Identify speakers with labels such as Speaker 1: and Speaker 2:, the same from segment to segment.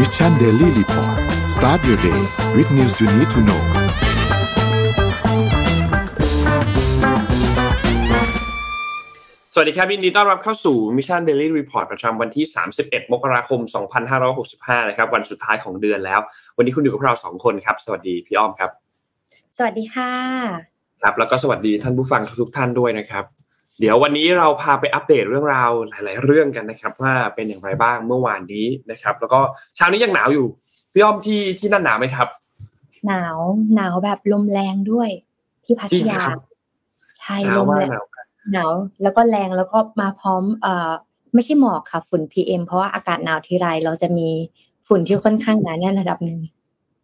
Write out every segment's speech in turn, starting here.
Speaker 1: Mission Daily Report start your day with news you need to know
Speaker 2: สวัสดีครับยินดีต้อนรับเข้าสู่ Mission Daily Report ประจำวันที่ 31 มกราคม 2565 นะครับ วันสุดท้ายของเดือนแล้ว วันนี้คุณอยู่กับเราสองคนครับ สวัสดีพี่อ้อมครับ
Speaker 3: สวัสดีค่ะ
Speaker 2: ครับ แล้วก็สวัสดีท่านผู้ฟังทุกๆท่านด้วยนะครับ เดี๋ยววันนี้เราพาไปอัปเดตเรื่องราวหลาย ๆ เรื่องกันนะครับ ว่าเป็นอย่างไรบ้างเมื่อวานนี้นะครับ แล้วก็เช้านี้ยังหนาวอยู่พี่อ้อมที่ที่นั่นหนาวไหมครับ
Speaker 3: หนาวหนาวแบบลมแรงด้วยที่พั
Speaker 2: จริ
Speaker 3: ท
Speaker 2: ง
Speaker 3: ยา
Speaker 2: ครับ
Speaker 3: ใช่
Speaker 2: หนา
Speaker 3: ล
Speaker 2: ว
Speaker 3: ม
Speaker 2: มาก
Speaker 3: แรง
Speaker 2: หนาวมาก
Speaker 3: หนาวแล้วก็แรงแล้วก็มาพร้อมเอ่อไม่ใช่หมอกค่ะฝุ่น PM เพราะว่าอากาศหนาวทีไรเราจะมีฝุ่นที่ค่อนข้างหนาแน่นระดับหนึ่ง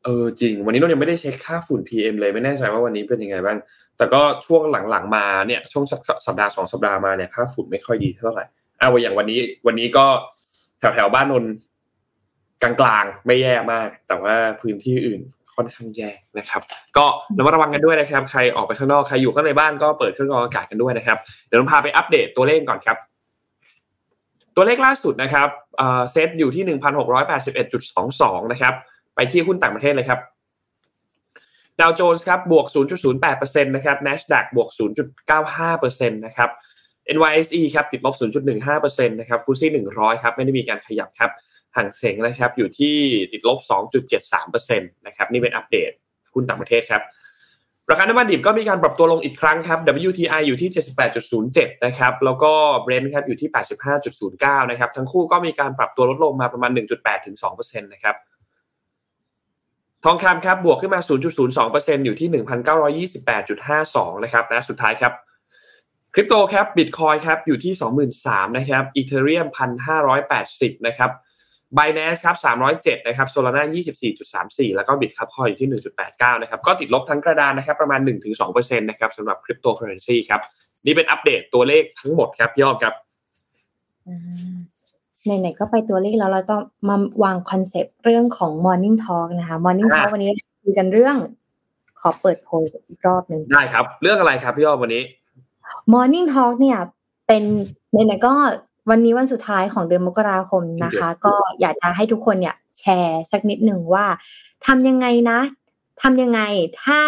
Speaker 2: เออจริง วันนี้เรายังไม่ได้เช็คค่าฝุ่น PM เลยไม่แน่ใจว่าวันนี้เป็นยังไงบ้าง แต่ก็ช่วงหลังๆมาเนี่ยช่วงสัสปดาห์สองสัปดาห์มาเนี่ยค่าฝุ่นไม่ค่อยดีเท่าไหร่อ่าวอย่างวันนี้วันนี้ก็แถวแถวๆบ้านนนกลางๆไม่แย่มาก แต่ว่าพื้นที่อื่นค่อนข้างแย่นะครับ ก็ระมัดระวังกันด้วยนะครับ ใครออกไปข้างนอกใครอยู่ข้างในบ้านก็เปิดเครื่องกรองอากาศกันด้วยนะครับ เดี๋ยวเราพาไปอัปเดตตัวเลขก่อนครับ ตัวเลขล่าสุดนะครับเอ่อเซตอยู่ที่หนึ่งพันหกร้อยแปดสิบเอ็ดจุดสองสองนะครับ ไปที่หุ้นต่างประเทศเลยครับ ดาวโจนส์ครับบวก 0.08%นะครับ NASDAQ บวก 0.95%นะครับ NYSE ครับติดลบ 0.15%นะครับฟูซี่100 ครับไม่ได้มีการขยับครับห่างเสงนะครับอยู่ที่ติดลบ 2.73%นะครับนี่เป็นอัปเดตหุ้นต่างประเทศครับราคาน้ำมันดิบก็มีการปรับตัวลงอีกครั้งครับ WTI อยู่ที่ 78.07 นะครับ แล้วก็ Brent ครับอยู่ที่ 85.09 นะครับ ทั้งคู่ก็มีการปรับตัวลดลงมาประมาณ 1.8 ถึง 2%นะครับ ทองคำครับบวกขึ้นมา 0.02%อยู่ที่ 1,928.52 นะครับและสุดท้ายครับคริปโตครับบิตคอยครับอยู่ที่ 23,000นะครับอีเทเรียม 1,580 นะครับ Binance ครับ307นะครับ Solana 24.34 แล้วก็บิตครับคอยอยู่ที่ 1.89 นะครับก็ติดลบทั้งกระดานนะครับประมาณ 1-2%นะครับสำหรับคริปโตเคอเรนซีครับนี่เป็นอัปเดตตัวเลขทั้งหมดครับพี่อครับ
Speaker 3: ไหนๆก็ไปตัวเลขแล้วเราต้องมาวางคอนเซปต์เรื่องของ Morning Talk นะคะ Morning
Speaker 2: อ่า
Speaker 3: Talk วันนี้คุยกันเรื่อง ขอเปิดโพลอีกรอบหนึ่ง
Speaker 2: ได้ครับ เรื่องอะไรครับพี่อ้อมวันนี้
Speaker 3: Morning Talk เนี่ย เป็นไหนๆก็วันนี้วันสุดท้ายของเดือนมกราคมนะคะ ก็อยากจะให้ทุกคนเนี่ยแชร์สักนิดหนึ่งว่าทำยังไงนะทำยังไงถ้า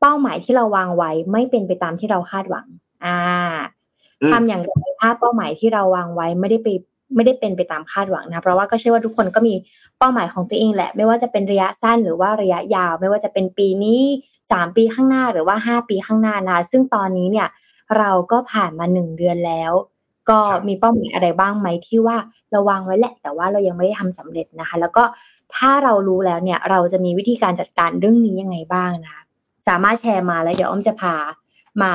Speaker 3: เป้าหมายที่เราวางไว้ไม่เป็นไปตามที่เราคาดหวัง อ่า
Speaker 2: อืม
Speaker 3: ทำอย่างไรถ้าเป้าหมายที่เราวางไว้ไม่ได้ไป ไม่ได้เป็นไปตามคาดหวังนะเพราะว่าก็เชื่อว่าทุกคนก็มีเป้าหมายของตัวเองแหละ ไม่ว่าจะเป็นระยะสั้นหรือว่าระยะยาว ไม่ว่าจะเป็นปีนี้สามปีข้างหน้าหรือว่าห้าปีข้างหน้านะคะซึ่งตอนนี้เนี่ยเราก็ผ่านมาหนึ่งเดือนแล้ว ก็
Speaker 2: ครับ
Speaker 3: มีเป้าหมายอะไรบ้างไหมที่ว่าเราวางไว้แหละ แต่ว่าเรายังไม่ได้ทำสำเร็จนะคะ แล้วก็ถ้าเรารู้แล้วเนี่ยเราจะมีวิธีการจัดการเรื่องนี้ยังไงบ้างนะคะสามารถแชร์มาแล้วเดี๋ยวอ้อมจะพามา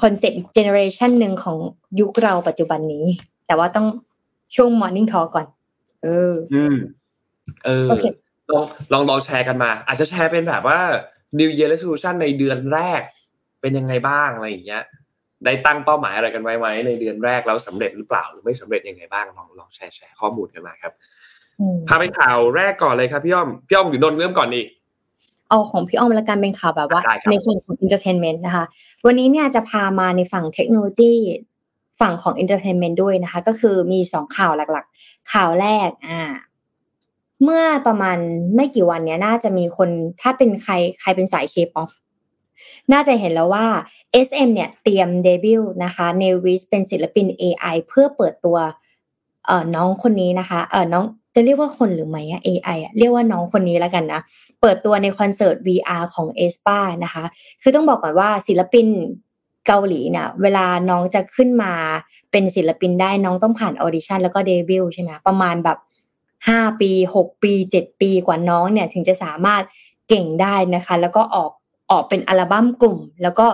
Speaker 3: concept generation หนึ่งของยุคเราปัจจุบันนี้ แต่ว่าต้องช่วง Morning Talk ก่อน เออ
Speaker 2: อืม เออ
Speaker 3: โอเค
Speaker 2: ลองลองลองแชร์กันมา อาจจะแชร์เป็นแบบว่า New Year Resolution ในเดือนแรก เป็นยังไงบ้างอะไรอย่างเงี้ย ได้ตั้งเป้าหมายอะไรกันไว้ไหมในเดือนแรกแล้วสำเร็จหรือเปล่าหรือไม่สำเร็จยังไงบ้างลองลองแชร์แชร์ข้อมูลกันมาครับ
Speaker 3: อืม
Speaker 2: พาไปข่าวแรกก่อนเลยครับพี่อ้อมพี่อ้อมอยู่นนท์เริ่มก่อนดี
Speaker 3: เอาของพี่อ้อมละกันเป็นข่าวแบบว่า
Speaker 2: ได้ครับ
Speaker 3: ในฝั่งของ entertainment นะคะ วันนี้เนี่ยจะพามาในฝั่งเทคโนโลยี ฝั่งของ entertainment ด้วยนะคะ ก็คือมีสองข่าวหลักๆ ข่าวแรกอ่าเมื่อประมาณไม่กี่วันเนี้ย น่าจะมีคนถ้าเป็นใครใครเป็นสาย K-pop น่าจะเห็นแล้วว่า SM เนี่ยเตรียมเดบิวต์นะคะเนวิสเป็นศิลปิน AI เพื่อเปิดตัวเอ่อน้องคนนี้นะคะเอ่อน้องจะเรียกว่าคนหรือไม่อะ AI อะเรียกว่าน้องคนนี้แล้วกันนะ เปิดตัวในคอนเสิร์ต VR ของ e s p a นะคะ คือต้องบอกก่อนว่าศิลปิน เกาหลีเนี่ยเวลาน้องจะขึ้นมาเป็นศิลปินได้น้องต้องผ่านออดิชั่นแล้วก็เดบิวต์ใช่ไหมประมาณแบบห้าปีหกปีเจ็ดปีกว่าน้องเนี่ยถึงจะสามารถเก่งได้นะคะ แล้วก็ออกออกเป็นอัลบั้มกลุ่ม แล้วก็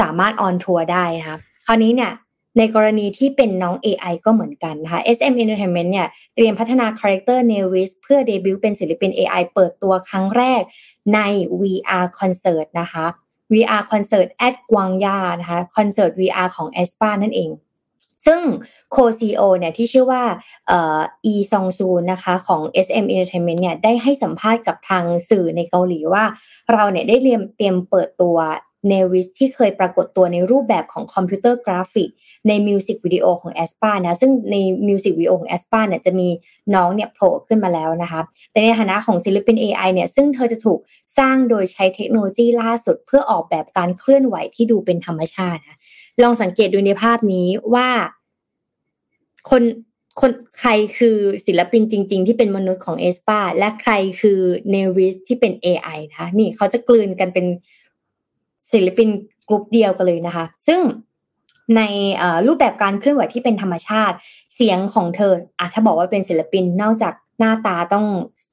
Speaker 3: สามารถออนทัวร์ได้นะคะคราวนี้เนี่ยในกรณีที่เป็นน้อง AI ก็เหมือนกันนะคะ SM Entertainment เนี่ยเตรียมพัฒนา character เนวิสเพื่อเดบิวต์เป็นศิลปิน AI เปิดตัวครั้งแรกใน VR Concert นะคะ VR Concert at กวางยานะคะคอนเสิร์ต VR ของ a s p a นั่นเอง ซึ่ง Co-CEO เนี่ยที่ชื่อว่าอีซองซูนะคะของ SM Entertainment เนี่ยได้ให้สัมภาษณ์กับทางสื่อในเกาหลีว่า เราเนี่ยได้เตรียมเตรียมเปิดตัว เนวิสที่เคยปรากฏตัวในรูปแบบของคอมพิวเตอร์กราฟิก ในมิวสิกวิดีโอของ aespa นะซึ่งในมิวสิกวิดีโอของ aespa เนี่ยจะมีน้องเนี่ยโผล่ขึ้นมาแล้วนะคะแต่ในฐานะของศิลปิน AI เนี่ยซึ่งเธอจะถูกสร้างโดยใช้เทคโนโลยีล่าสุด เพื่อออกแบบการเคลื่อนไหวที่ดูเป็นธรรมชาตินะลองสังเกตดูในภาพนี้ว่าคนคนใครคือศิลปินจริง ๆ ที่เป็นมนุษย์ของ aespa และใครคือเนวิสที่เป็น AI นะคะนี่เขาจะกลืนกันเป็น ศิลปินกลุ่มเดียวกันเลยนะคะ ซึ่งในรูปแบบการเคลื่อนไหวที่เป็นธรรมชาติ เสียงของเธออะถ้าบอกว่าเป็นศิลปินนอกจากหน้าตาต้อง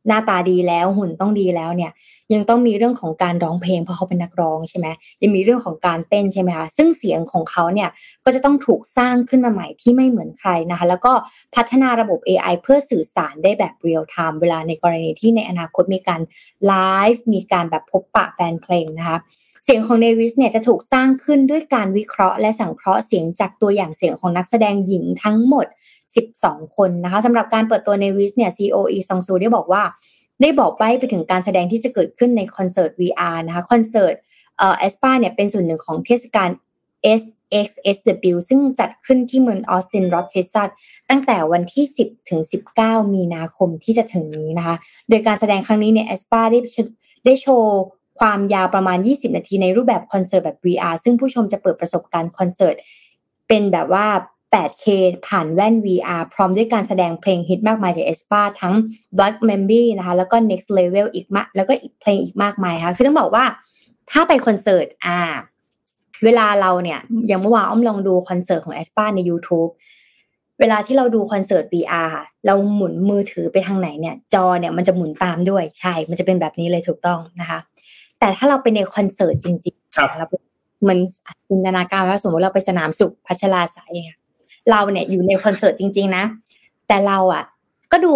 Speaker 3: หน้าตาดีแล้วหุ่นต้องดีแล้วเนี่ย ยังต้องมีเรื่องของการร้องเพลงเพราะเขาเป็นนักร้องใช่ไหมยังมีเรื่องของการเต้นใช่ไหมคะซึ่งเสียงของเขาเนี่ยก็จะต้องถูกสร้างขึ้นมาใหม่ที่ไม่เหมือนใครนะคะ แล้วก็พัฒนาระบบ AI เพื่อสื่อสารได้แบบ real-time เวลาในกรณีที่ในอนาคตมีการไลฟ์มีการแบบพบปะแฟนเพลงนะคะ เสียงของเนวิสเนี่ยจะถูกสร้างขึ้นด้วยการวิเคราะห์และสังเคราะห์เสียงจากตัวอย่างเสียงของนักแสดงหญิงทั้งหมด 12 คนนะคะสำหรับการเปิดตัวเนวิสเนี่ย CEO ซองซูได้บอกว่า ได้บอกไปไปถึงการแสดงที่จะเกิดขึ้นในคอนเสิร์ต VR นะคะคอนเสิร์ตเอ่อ aespa เนี่ยเป็นส่วนหนึ่งของเทศกาล SXSW ซึ่งจัดขึ้นที่เมืองออสตินรัฐเท็กซัสตั้งแต่วันที่ 10 ถึง 19 มีนาคมที่จะถึงนี้นะคะ โดยการแสดงครั้งนี้เนี่ย aespa ได้ได้โชว์ ความยาวประมาณ 20 นาทีในรูปแบบคอนเสิร์ตแบบ VR ซึ่งผู้ชมจะเปิดประสบการณ์คอนเสิร์ตเป็นแบบว่า 8K ผ่านแว่น VR พร้อมด้วยการแสดงเพลงฮิตมากมายจาก aespa ทั้ง Black m e m b y นะคะแล้วก็ Next Level อีกมากแล้วก็อีกเพลงอีกมากมายค่ะคือต้องบอกว่าถ้าไปคอนเสิร์ตอ่าเวลาเราเนี่ยอย่างเมื่อวานอ้อมลองดูคอนเสิร์ตของ aespa ใน YouTube เวลาที่เราดูคอนเสิร์ต VR ค่ะ เราหมุนมือถือไปทางไหนเนี่ย จอเนี่ยมันจะหมุนตามด้วยใช่ มันจะเป็นแบบนี้เลยถูกต้องนะคะ แต่ถ้าเราไปในคอนเสิร์ตจริงๆเราเหมือนจินตนาการว่าสมมติเราไปสนามสุขพัชราสายเราเนี่ยอยู่ในคอนเสิร์ตจริง ๆ นะ แต่เราอะ ก็ดู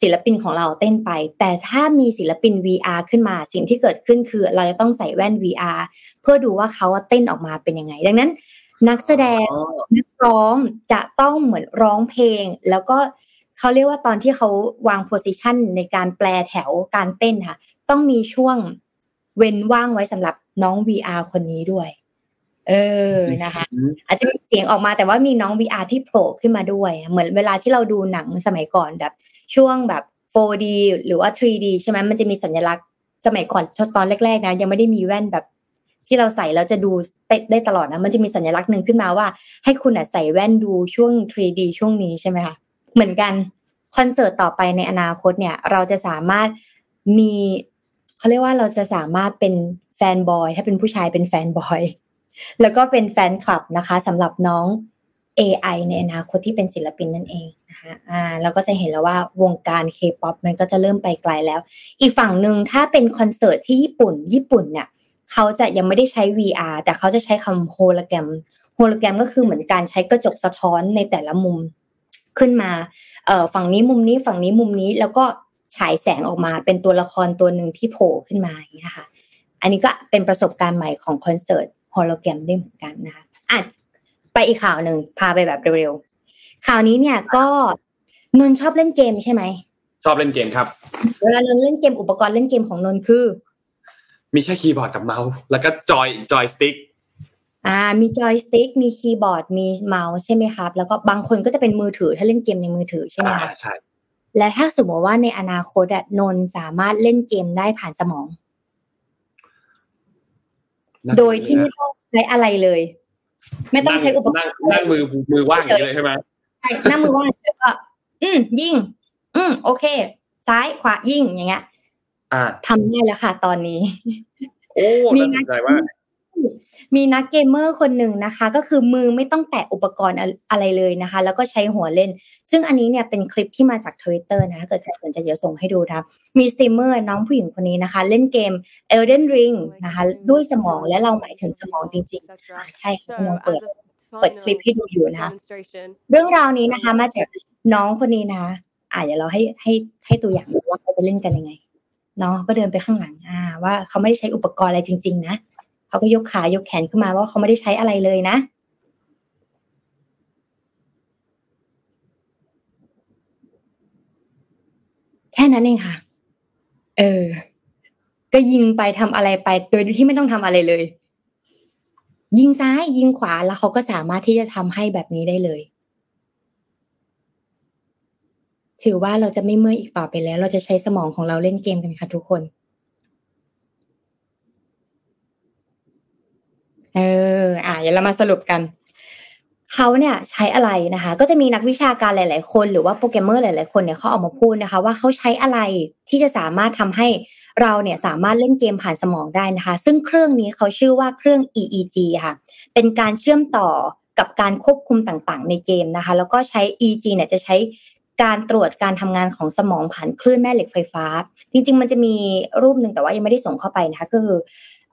Speaker 3: ศิลปินของเราเต้นไป แต่ถ้ามีศิลปิน VR ขึ้นมาสิ่งที่เกิดขึ้นคือ เราจะต้องใส่แว่น VR เพื่อดูว่าเขาเต้นออกมาเป็นยังไง ดังนั้น นักแสดงนักร้องจะต้องเหมือนร้องเพลง แล้วก็เขาเรียกว่าตอนที่เขาวางโพสิชันในการแปลแถวการเต้นค่ะ ต้องมีช่วง เว้นว่างไว้สำหรับน้อง VR คนนี้ด้วย เออนะคะ อาจจะมีเสียงออกมาแต่ว่ามีน้อง VR ที่โผล่ขึ้นมาด้วย เหมือนเวลาที่เราดูหนังสมัยก่อนแบบ ช่วงแบบ 4D หรือว่า 3D ใช่ไหมมันจะมีสัญลักษณ์สมัยก่อนตอนแรกๆนะยังไม่ได้มีแว่นแบบที่เราใส่แล้วจะดูได้ตลอดนะ มันจะมีสัญลักษณ์หนึ่งขึ้นมาว่า ให้คุณใส่แว่นดูช่วง 3D ช่วงนี้ใช่ไหมคะเหมือนกันคอนเสิร์ตต่อไปในอนาคตเนี่ย เราจะสามารถมี เขาเรียกว่าเราจะสามารถเป็นแฟนบอยถ้าเป็นผู้ชายเป็นแฟนบอยแล้วก็เป็นแฟนคลับนะคะสำหรับน้อง AI ในอนาคตที่เป็นศิลปินนั่นเองนะคะอ่าเราก็จะเห็นแล้วว่าวงการ K-POP มันก็จะเริ่มไปไกลแล้ว อีกฝั่งหนึ่งถ้าเป็นคอนเสิร์ตที่ญี่ปุ่น ญี่ปุ่นเนี่ยเขาจะยังไม่ได้ใช้ VR แต่เขาจะใช้คำโฮโลแกรมโฮโลแกรมก็คือเหมือนการใช้กระจกสะท้อนในแต่ละมุมขึ้นมาเอ่อฝั่งนี้มุมนี้ฝั่งนี้มุมนี้แล้วก็ ฉายแสงออกมาเป็นตัวละครตัวหนึ่งที่โผล่ขึ้นมาอย่างนี้ค่ะ อันนี้ก็เป็นประสบการณ์ใหม่ของคอนเสิร์ตโฮโลแกรมได้เหมือนกันนะคะอะไปอีกข่าวหนึ่งพาไปแบบเร็วๆข่าวนี้เนี่ยก็นนชอบเล่นเกมใช่ไหม
Speaker 2: ชอบเล่นเกมครับ
Speaker 3: เวลานนเล่นเกมอุปกรณ์เล่นเกมของนนคือ
Speaker 2: มีแค่คีย์บอร์ดกับเมาส์แล้วก็จอยจอยสติ๊ก
Speaker 3: อ่ามีจอยสติ๊กมีคีย์บอร์ดมีเมาส์ใช่ไหมครับ แล้วก็บางคนก็จะเป็นมือถือถ้าเล่นเกมในมือถือใช่ไหม
Speaker 2: คะใช่
Speaker 3: และถ้าสมมติว่าในอนาคตนนสามารถเล่นเกมได้ผ่านสมอง โดยที่ไม่ต้องใช้อะไรเลย ไม่ต้องใช้อุปกรณ์
Speaker 2: นั่งมือมือว่างอย่างเลยใช่ไหม
Speaker 3: ใช่นั่งมือว่างเฉยก็อืมยิงอืมโอเค ซ้ายขวายิงอย่างเงี้ย
Speaker 2: อ่า
Speaker 3: ทำได้แล้วค่ะ ตอนนี้
Speaker 2: โอ้น่าสนใจว่า
Speaker 3: มีนักเกมเมอร์คนหนึ่งนะคะ ก็คือมือไม่ต้องแตะอุปกรณ์อะไรเลยนะคะ แล้วก็ใช้หัวเล่น ซึ่งอันนี้เนี่ยเป็นคลิปที่มาจากทวิตเตอร์นะเกิดใครสนใจเดี๋ยวส่งให้ดูครับ มีสตรีมเมอร์น้องผู้หญิงคนนี้นะคะ เล่นเกม Elden Ring นะคะ ด้วยสมองและเราหมายถึงสมองจริงๆใช่สมองเปิดเปิดคลิปให้ดูอยู่นะคะเรื่องราวนี้นะคะมาจากน้องคนนี้นะอ่าเดี๋ยวเราให้ให้ให้ตัวอย่างว่าเขาจะเล่นกันยังไงน้องก็เดินไปข้างหลังอ่าว่าเขาไม่ได้ใช้อุปกรณ์อะไรจริง ๆ นะ เขาก็ยกขายกแขนขึ้นมาว่าเขาไม่ได้ใช้อะไรเลยนะแค่นั้นเองค่ะ เออ ก็ยิงไปทำอะไรไปโดยที่ไม่ต้องทำอะไรเลย ยิงซ้ายยิงขวาแล้วเขาก็สามารถที่จะทำให้แบบนี้ได้เลย ถือว่าเราจะไม่เมื่อยอีกต่อไปแล้ว เราจะใช้สมองของเราเล่นเกมกันค่ะทุกคน เอออะเดี๋ยวเรามาสรุปกันเขาเนี่ยใช้อะไรนะคะ ก็จะมีนักวิชาการหลาย ๆ คนหรือว่าโปรแกรมเมอร์หลาย ๆ คนเนี่ยเขาออกมาพูดนะคะ ว่าเขาใช้อะไรที่จะสามารถทำให้เราเนี่ยสามารถเล่นเกมผ่านสมองได้นะคะ ซึ่งเครื่องนี้เขาชื่อว่าเครื่อง EEG ค่ะ เป็นการเชื่อมต่อกับการควบคุมต่าง ๆ ในเกมนะคะ แล้วก็ใช้ EEG เนี่ยจะใช้การตรวจการทำงานของสมองผ่านคลื่นแม่เหล็กไฟฟ้า จริง ๆ มันจะมีรูปหนึ่งแต่ว่ายังไม่ได้ส่งเข้าไปนะคะก็คือ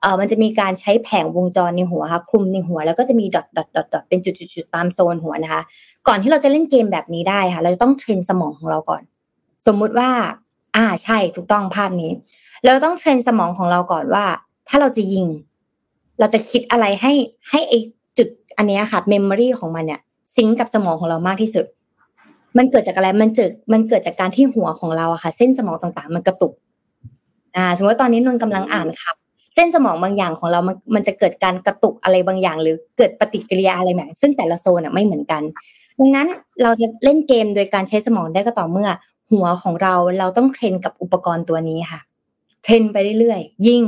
Speaker 3: เอ่อมันจะมีการใช้แผงวงจรในหัวค่ะคลุมในหัว แล้วก็จะมี dot dot dot dot เป็นจุดๆตามโซนหัวนะคะ ก่อนที่เราจะเล่นเกมแบบนี้ได้ค่ะ เราจะต้อง train สมองของเราก่อน สมมุติว่า อ่าใช่ถูกต้องภาพนี้ เราต้อง train สมองของเราก่อนว่า ถ้าเราจะยิง เราจะคิดอะไรให้ให้ไอ้จุดอันนี้ค่ะ memory ของมันเนี่ย sync กับสมองของเรามากที่สุด มันเกิดจากอะไร มันเกิดมันเกิดจากการที่หัวของเราอะค่ะ เส้นสมองต่างๆ มันกระตุก อ่า สมมติว่าตอนนี้นนท์กำลังอ่านครับ เส้นสมองบางอย่างของเรามันมันจะเกิดการกระตุกอะไรบางอย่าง หรือเกิดปฏิกิริยาอะไรแบบซึ่งแต่ละโซนอะไม่เหมือนกัน ดังนั้นเราจะเล่นเกมโดยการใช้สมองได้ก็ต่อเมื่อ หัวของเราเราต้องเทรนกับอุปกรณ์ตัวนี้ค่ะ เทรนไปเรื่อยๆยิง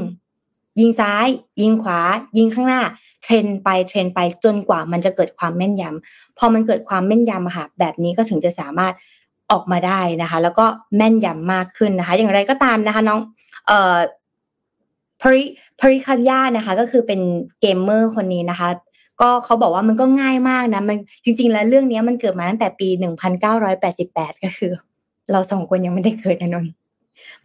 Speaker 3: ยิงซ้าย ยิงขวา ยิงข้างหน้า เทรนไปเทรนไปจนกว่ามันจะเกิดความแม่นยำพอมันเกิดความแม่นยำค่ะแบบนี้ก็ถึงจะสามารถออกมาได้นะคะ แล้วก็แม่นยำมากขึ้นนะคะ อย่างไรก็ตามนะคะ น้องเอ่อ พริพริคัญญานะคะ ก็คือเป็นเกมเมอร์คนนี้นะคะ ก็เขาบอกว่ามันก็ง่ายมากนะ มันจริง ๆ แล้วเรื่องนี้มันเกิดมาตั้งแต่ปีหนึ่งพันเก้าร้อยแปดสิบแปดก็คือ เราสองคนยังไม่ได้เกิดนะนนท์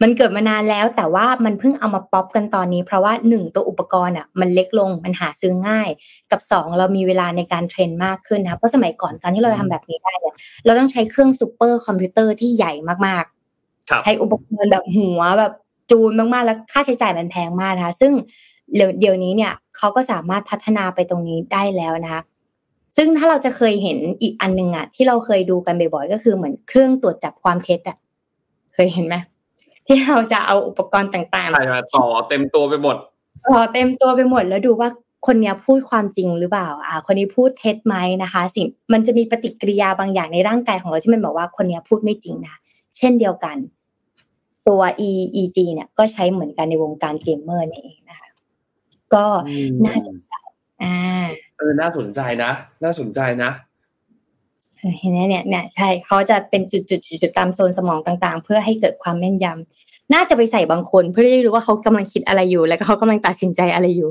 Speaker 3: มันเกิดมานานแล้วแต่ว่ามันเพิ่งเอามาป๊อปกันตอนนี้ เพราะว่าหนึ่งตัวอุปกรณ์อะมันเล็กลงมันหาซื้อง่าย กับสองเรามีเวลาในการ train มากขึ้นนะคะเพราะสมัยก่อนการที่เราทำแบบนี้ได้เนี่ยเราต้องใช้เครื่องซูเปอร์คอมพิวเตอร์ที่ใหญ่มากๆ
Speaker 2: ครับ
Speaker 3: ใช้อุปกรณ์แบบหัวแบบ จูนมากๆแล้วค่าใช้จ่ายมันแพงมากนะคะซึ่งเดี๋ยวเดี๋ยวนี้เนี่ยเขาก็สามารถพัฒนาไปตรงนี้ได้แล้วนะคะซึ่งถ้าเราจะเคยเห็นอีกอันหนึ่งอะที่เราเคยดูกันบ่อยๆก็คือเหมือนเครื่องตรวจจับความเท็จอะเคยเห็นไหมที่เราจะเอาอุปกรณ์ต่าง
Speaker 2: ใช่ครับต่อเต็มตัวไปหมด
Speaker 3: ๆต่อเต็มตัวไปหมดแล้วดูว่าคนเนี้ยพูดความจริงหรือเปล่า อ่า คนนี้พูดเท็จไหมนะคะ สิ่งมันจะมีปฏิกิริยาบางอย่างในร่างกายของเราที่มันบอกว่าคนเนี้ยพูดไม่จริงนะ เช่นเดียวกัน ตัว EEG เนี่ยก็ใช้เหมือนกันในวงการเกมเมอร์นี่เองนะคะ ก็น่าสนใจอ่า
Speaker 2: เออน่าสนใจนะ น่าสนใจนะ
Speaker 3: เห็นไหมเนี่ยเนี่ยใช่เขาจะเป็นจุดจุดจุดจุดตามโซนสมองต่างๆ เพื่อให้เกิดความแม่นยำน่าจะไปใส่บางคนเพื่อที่จะรู้ว่าเขากำลังคิดอะไรอยู่ แล้วก็เขากำลังตัดสินใจอะไรอยู่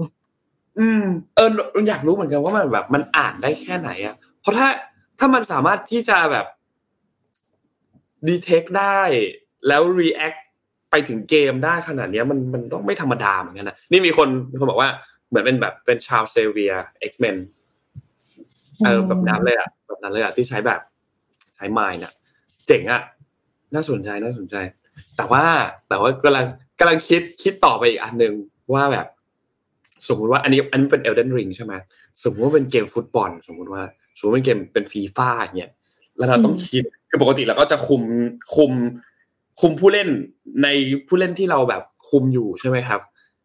Speaker 2: อืม เอออยากรู้เหมือนกันว่ามันแบบมันอ่านได้แค่ไหนอะเพราะถ้าถ้ามันสามารถที่จะแบบดีเทคได้แล้ว react ไปถึงเกมได้ขนาดเนี้ยมันมันต้องไม่ธรรมดาเหมือนกันนะนี่มีคนมีคนบอกว่าเหมือนเป็นแบบเป็นชาวเซเวีย X-Men เออแบบนั้นเลยอะแบบนั้นเลยอะที่ใช้แบบใช้ไมน์น่ะ เจ๋งอะน่าสนใจน่าสนใจ แต่ว่าแต่ว่ากำลังกำลังคิดคิดต่อไปอีกอันหนึ่งว่าแบบ สมมุติว่าอันนี้อันนี้เป็น Elden Ring ใช่ไหมสมมติว่าเป็นเกมฟุตบอล สมมุติว่าสมมติเป็นเกมเป็นฟีฟ่าอย่างเงี้ยแล้วเราต้องคิดคือปกติเราก็จะคุมคุม คุมผู้เล่นในผู้เล่นที่เราแบบคุมอยู่ใช่ไหมครับ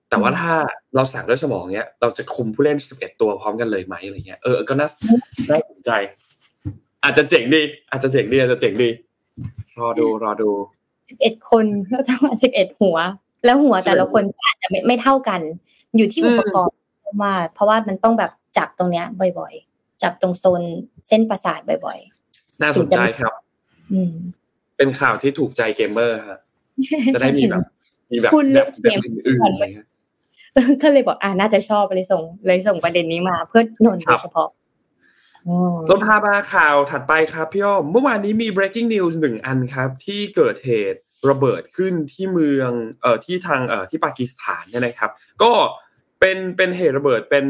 Speaker 2: แต่ว่าถ้าเราสั่งด้วยสมองเนี้ย เราจะคุมผู้เล่นสิบเอ็ดตัวพร้อมกันเลยไหมอะไรเงี้ยเออก็น่าน่าสนใจ อาจจะเจ๋งดี อาจจะเจ๋งดีอาจจะเจ๋งดี รอดูรอดู
Speaker 3: สิบเอ็ดคนก็ต้องสิบเอ็ดหัว แล้วหัวแต่ละคนอาจจะไม่ไม่เท่ากัน อยู่ที่อุปกรณ์ว่าเพราะว่ามันต้องแบบจับตรงเนี้ย บ่อย ๆ จับตรงโซนเส้นประสาทบ่อย
Speaker 2: น่าสนใจครับ
Speaker 3: ๆอืม
Speaker 2: เป็นข่าวที่ถูกใจเกมเมอร์ฮะจะได้มีแบบ มีแบบ
Speaker 3: คุณ
Speaker 2: แบ
Speaker 3: เลื
Speaker 2: บอก
Speaker 3: เก
Speaker 2: แบบ
Speaker 3: ม
Speaker 2: อื่นๆอะไรเงี้ย
Speaker 3: ก็เลยบอกอ่าน่าจะชอบเลยส่ง เลยส่งประเด็นนี้มาเพื่อนนท์
Speaker 2: ครั
Speaker 3: โด
Speaker 2: บ
Speaker 3: ยเฉพาะอืม
Speaker 2: ต้นพามาข่าวถัดไปครับพี่อ้อมเมื่อวานนี้มี breaking news หนึ่งอันครับ ที่เกิดเหตุระเบิดขึ้นที่เมืองเอ่อที่ทางเอ่อที่ปากีสถานเนี่ยนะครับ ก็เป็นเป็นเหตุระเบิดเป็น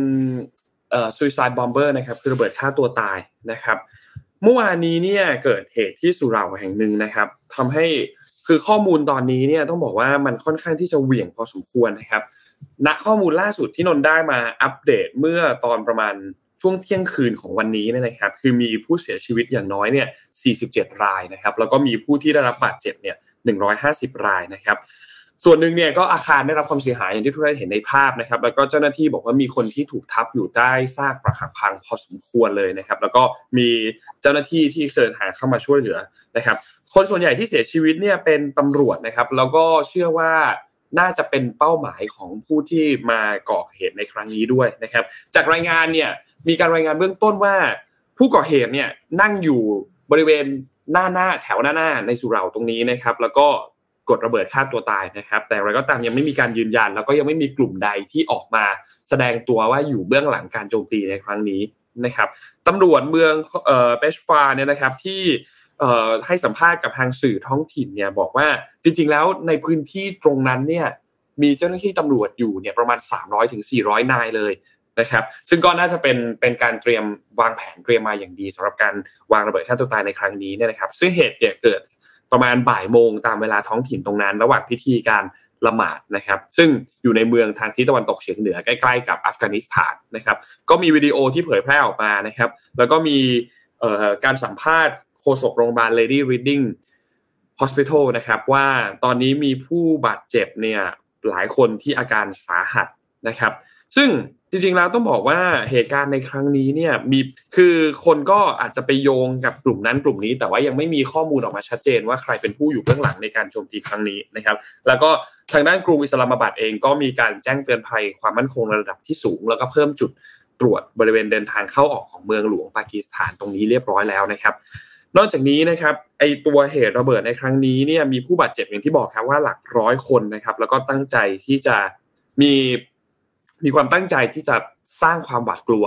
Speaker 2: เอ่อ suicide bomber นะครับ คือระเบิดฆ่าตัวตายนะครับ เมื่อวานนี้เนี่ยเกิดเหตุที่สุเหร่าแห่งหนึ่งนะครับทำให้คือข้อมูลตอนนี้เนี่ยต้องบอกว่ามันค่อนข้างที่จะเหวี่ยงพอสมควรนะครับณข้อมูลล่าสุดที่นนได้มาอัปเดตเมื่อตอนประมาณช่วงเที่ยงคืนของวันนี้นี่นะครับ คือมีผู้เสียชีวิตอย่างน้อยเนี่ย 47 รายนะครับ แล้วก็มีผู้ที่ได้รับบาดเจ็บเนี่ย 150 รายนะครับ ส่วนหนึ่งเนี่ยก็อาคารได้รับความเสียหายอย่างที่ทุกท่านเห็นในภาพนะครับ แล้วก็เจ้าหน้าที่บอกว่ามีคนที่ถูกทับอยู่ใต้ซากปรักหักพังพอสมควรเลยนะครับ แล้วก็มีเจ้าหน้าที่ที่เดินทาเข้ามาช่วยเหลือนะครับ คนส่วนใหญ่ที่เสียชีวิตเนี่ยเป็นตำรวจนะครับ แล้วก็เชื่อว่าน่าจะเป็นเป้าหมายของผู้ที่มาก่อเหตุในครั้งนี้ด้วยนะครับ จากรายงานเนี่ยมีการรายงานเบื้องต้นว่า ผู้ก่อเหตุเนี่ยนั่งอยู่บริเวณหน้าหน้าแถวหน้าหน้าในสุเหร่าตรงนี้นะครับ แล้วก็ กดระเบิดฆ่าตัวตายนะครับ แต่อะไรก็ตามยังไม่มีการยืนยัน แล้วก็ยังไม่มีกลุ่มใดที่ออกมาแสดงตัวว่าอยู่เบื้องหลังการโจมตีในครั้งนี้นะครับตำรวจเมืองเอ่อเปชฟาเนี่ยนะครับที่เอ่อให้สัมภาษณ์กับทางสื่อท้องถิ่นเนี่ยบอกว่าจริง ๆ แล้วในพื้นที่ตรงนั้นเนี่ยมีเจ้าหน้าที่ตำรวจอยู่เนี่ยประมาณ 300ถึง400 นายเลยนะครับ ซึ่งก็น่าจะเป็นเป็นการเตรียมวางแผนเตรียมมาอย่างดีสำหรับการวางระเบิดฆ่าตัวตายในครั้งนี้เนี่ยนะครับ ซึ่งเหตุเนี่ยเกิด ประมาณบ่ายโมงตามเวลาท้องถิ่นตรงนั้น ระหว่างพิธีการละหมาดนะครับ ซึ่งอยู่ในเมืองทางทิศตะวันตกเฉียงเหนือใกล้ๆกับอัฟกานิสถานนะครับ ก็มีวิดีโอที่เผยแพร่ออกมานะครับ แล้วก็มีการสัมภาษณ์โฆษกโรงพยาบาล Lady Reading Hospital นะครับ ว่าตอนนี้มีผู้บาดเจ็บเนี่ยหลายคนที่อาการสาหัสนะครับ ซึ่ง จริงๆแล้วต้องบอกว่าเหตุการณ์ในครั้งนี้เนี่ยมีคือคนก็อาจจะไปโยงกับกลุ่มนั้นกลุ่มนี้ แต่ว่ายังไม่มีข้อมูลออกมาชัดเจนว่าใครเป็นผู้อยู่เบื้องหลังในการโจมตีครั้งนี้นะครับ แล้วก็ทางด้านกรุงอิสลามบัดเองก็มีการแจ้งเตือนภัยความมั่นคงระดับที่สูง แล้วก็เพิ่มจุดตรวจบริเวณเดินทางเข้าออกของเมืองหลวงปากีสถานตรงนี้เรียบร้อยแล้วนะครับ นอกจากนี้นะครับไอตัวเหตุระเบิดในครั้งนี้เนี่ยมีผู้บาดเจ็บอย่างที่บอกครับว่าหลักร้อยคนนะครับ แล้วก็ตั้งใจที่จะมี มีความตั้งใจที่จะสร้างความหวาดกลัว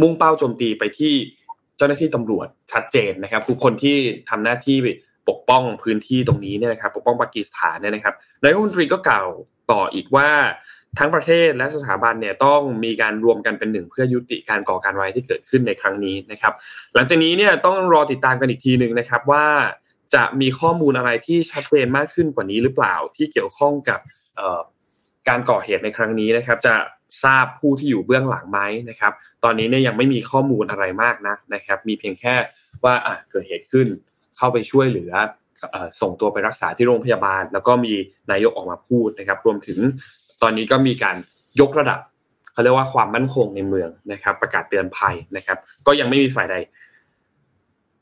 Speaker 2: มุ่งเป้าโจมตีไปที่เจ้าหน้าที่ตำรวจชัดเจนนะครับทุกคนที่ทำหน้าที่ปกป้องพื้นที่ตรงนี้เนี่ยนะครับ ปกป้องปากีสถานเนี่ยนะครับนายกรัฐมนตรีก็กล่าวต่ออีกว่าทั้งประเทศและสถาบันเนี่ยต้องมีการรวมกันเป็นหนึ่งเพื่อยุติการก่อการร้ายที่เกิดขึ้นในครั้งนี้นะครับ หลังจากนี้เนี่ยต้องรอติดตามกันอีกทีหนึ่งนะครับว่าจะมีข้อมูลอะไรที่ชัดเจนมากขึ้นกว่านี้หรือเปล่าที่เกี่ยวข้องกับการก่อเหตุในครั้งนี้นะครับ จะ ทราบผู้ที่อยู่เบื้องหลังไหมนะครับ ตอนนี้เนี่ยยังไม่มีข้อมูลอะไรมากนะนะครับ มีเพียงแค่ว่าอะเกิดเหตุขึ้น เข้าไปช่วยเหลือส่งตัวไปรักษาที่โรงพยาบาล แล้วก็มีนายกออกมาพูดนะครับ รวมถึงตอนนี้ก็มีการยกระดับเขาเรียกว่าความมั่นคงในเมืองนะครับ ประกาศเตือนภัยนะครับ ก็ยังไม่มีฝ่ายใด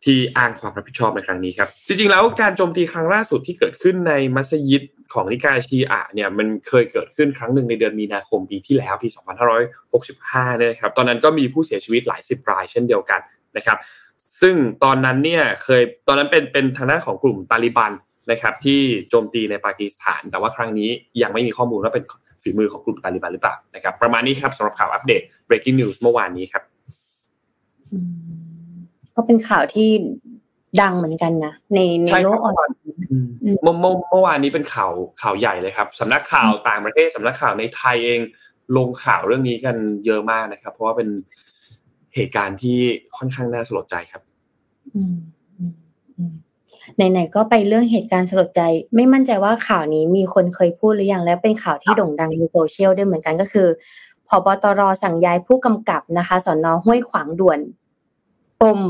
Speaker 2: ที่อ้างความรับผิดชอบในครั้งนี้ครับ จริงๆแล้วการโจมตีครั้งล่าสุดที่เกิดขึ้นในมัสยิดของนิกายชีอะเนี่ยมันเคยเกิดขึ้นครั้งหนึ่งในเดือนมีนาคมปีที่แล้วปี 2565เนี่ยครับตอนนั้นก็มีผู้เสียชีวิตหลายสิบรายเช่นเดียวกันนะครับซึ่งตอนนั้นเนี่ยเคยตอนนั้นเป็นเป็นทางด้านของกลุ่มตาลิบันนะครับที่โจมตีในปากีสถาน แต่ว่าครั้งนี้ยังไม่มีข้อมูลว่าเป็นฝีมือของกลุ่มตาลิบันหรือเปล่านะครับประมาณนี้ครับสำหรับข่าวอัปเดต breaking news เมื่อวานนี้ครับ
Speaker 3: ก็เป็นข่าวที่ดังเหมือนกันนะในในโลกออนไลน์
Speaker 2: เมื่อเมื่อวานนี้เป็นข่าวข่าวใหญ่เลยครับสำนักข่าวต่างประเทศสำนักข่าวในไทยเองลงข่าวเรื่องนี้กันเยอะมากนะครับ เพราะว่าเป็นเหตุการณ์ที่ค่อนข้างน่าสลดใจครับ
Speaker 3: อืมไหนๆก็ไปเรื่องเหตุการณ์สลดใจ ไม่มั่นใจว่าข่าวนี้มีคนเคยพูดหรือยังและเป็นข่าวที่โด่งดังในโซเชียลด้วยเหมือนกันก็คือผบ.ตร.สั่งย้ายผู้กำกับนะคะสอนอห้วยขวางด่วนปม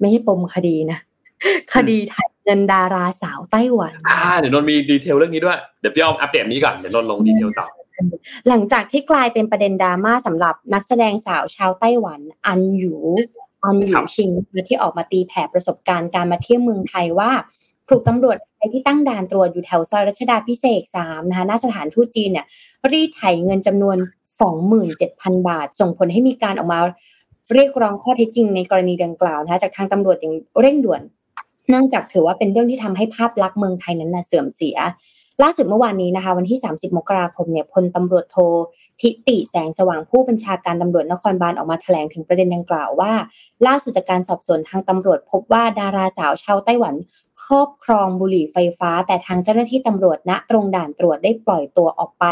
Speaker 3: ไม่ใช่ปมคดีนะ คดีถ่ายเงินดาราสาวไต้หวัน
Speaker 2: อ่าเดี๋ยวนนมี detail เรื่องนี้ด้วย เดี๋ยวพี่อ้อมอัปเดตนี้ก่อน เดี๋ยวนนลง detail ต่อ
Speaker 3: หลังจากที่กลายเป็นประเด็นดราม่าสำหรับนักแสดงสาวชาวไต้หวัน อันหยูอันหยูชิงที่ออกมาตีแผ่ประสบการณ์การมาเที่ยวเมืองไทยว่าถูกตำรวจไทยที่ตั้งด่านตรวจอยู่แถวซอยรัชดาพิเศษสามนะคะหน้าสถานทูตจีนเนี่ยรีดไถเงินจำนวนสองหมื่นเจ็ดพันบาท ส่งผลให้มีการออกมา เรียกร้องข้อเท็จจริงในกรณีดังกล่าวนะคะจากทางตำรวจอย่างเร่งด่วน เนื่องจากถือว่าเป็นเรื่องที่ทำให้ภาพลักษณ์เมืองไทยนั้นเสื่อมเสีย ล่าสุดเมื่อวานนี้นะคะ วันที่ 30 มกราคมเนี่ยพลตำรวจโททิติแสงสว่างผู้บัญชาการตำรวจนครบาลออกมาแถลงถึงประเด็นดังกล่าวว่า ล่าสุดจากการสอบสวนทางตำรวจ พบว่าดาราสาวชาวไต้หวันครอบครองบุหรี่ไฟฟ้า แต่ทางเจ้าหน้าที่ตำรวจณตรงด่านตรวจได้ปล่อยตัวออกไป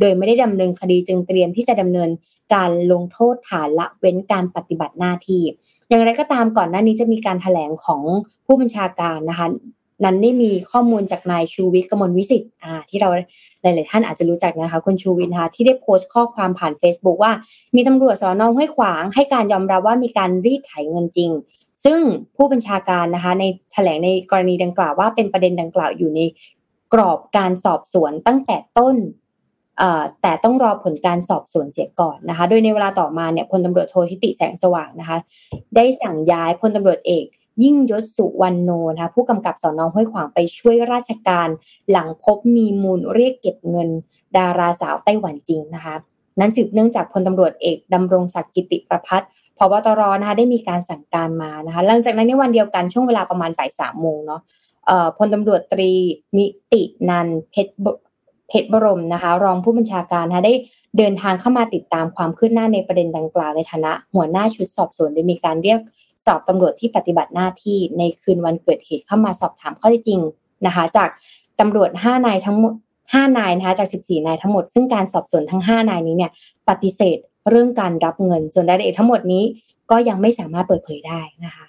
Speaker 3: โดยไม่ได้ดำเนินคดีจึงเตรียมที่จะดำเนินการลงโทษฐานละเว้นการปฏิบัติหน้าที่ อย่างไรก็ตามก่อนหน้านี้จะมีการถแถลงของผู้บัญชาการนะคะ นั้นได้มีข้อมูลจากนายชูวิทย์กมลวิสิทธิ์อ่าที่เราหลาย ๆ ท่านอาจจะรู้จักนะคะคุณชูวิทย์นะคะที่ได้โพสต์ข้อความผ่าน Facebook ว่า มีตำรวจสอนองห้วยขวาง ให้การยอมรับว่ามีการรีดไถเงินจริง ซึ่งผู้บัญชาการนะคะในแถลงในกรณีดังกล่าวว่าเป็นประเด็นดังกล่าวอยู่ในกรอบการสอบสวนตั้งแต่ต้นแต่ต้องรอผลการสอบสวนเสียก่อนนะคะ โดยในเวลาต่อมาเนี่ยพลตำรวจโททิติแสงสว่างนะคะ ได้สั่งย้ายพลตำรวจเอก ยิ่งยศสุวรรณโนนะคะผู้กำกับสอนอห้วยขวางไปช่วยราชการหลังพบมีมูลเรียกเก็บเงิน ดาราสาวไต้หวันจริงนะคะนั้นสืบเนื่องจากพลตำรวจเอกดำรงศักดิ์กิติประพัฒน์พบตรนะคะได้มีการสั่งการมานะคะหลังจากนั้นในวันเดียวกันช่วงเวลาประมาณบ่ายสามโมงเนาะพลตำรวจตรีมิตินันเพชรเพชรบรมนะคะ รองผู้บัญชาการนะะได้เดินทางเข้ามาติดตามความคืบหน้าในประเด็นดังกล่าวในฐานะ หัวหน้าชุดสอบสวนโดยมีการเรียก สอบตำรวจที่ปฏิบัติหน้าที่ในคืนวันเกิดเหตุเข้ามาสอบถามข้อเท็จจริงนะคะ จากตำรวจ5นายทั้งหมด5นายนะคะจาก 14 นายทั้งหมด ซึ่งการสอบสวนทั้ง 5 นายนี้เนี่ยปฏิเสธเรื่องการรับเงิน ส่วนรายละเอียดทั้งหมดนี้ก็ยังไม่สามารถเปิดเผยได้นะคะ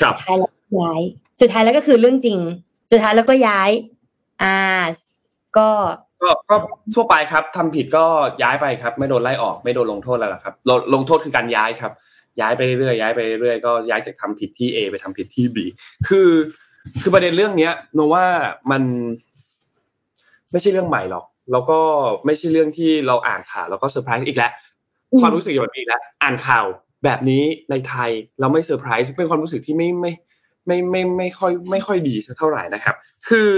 Speaker 2: ครับ
Speaker 3: สุดท้ายแล้วย้าย สุดท้ายแล้วก็คือเรื่องจริง สุดท้ายแล้วก็ย้าย อ่า ก็
Speaker 2: ก็ก็ทั่วไปครับทำผิดก็ย้ายไปครับ ไม่โดนไล่ออกไม่โดนลงโทษแล้วครับลงโทษคือการย้ายครับ ย้ายไปเรื่อยย้ายไปเรื่อยก็ย้ายจากทำผิดที่ A ไปทำผิดที่ B คือคือประเด็นเรื่องเนี้ยนนว่ามันไม่ใช่เรื่องใหม่หรอก แล้วก็ไม่ใช่เรื่องที่เราอ่านข่าวแล้วก็เซอร์ไพรส์อีกแล้วความรู้สึกแบบนี้แล้วอ่านข่าวแบบนี้ในไทยเราไม่เซอร์ไพรส์เป็นความรู้สึกที่ไม่ไม่ไม่ไม่ไม่ค่อยไม่ค่อยดีสักเท่าไหร่นะครับ คือ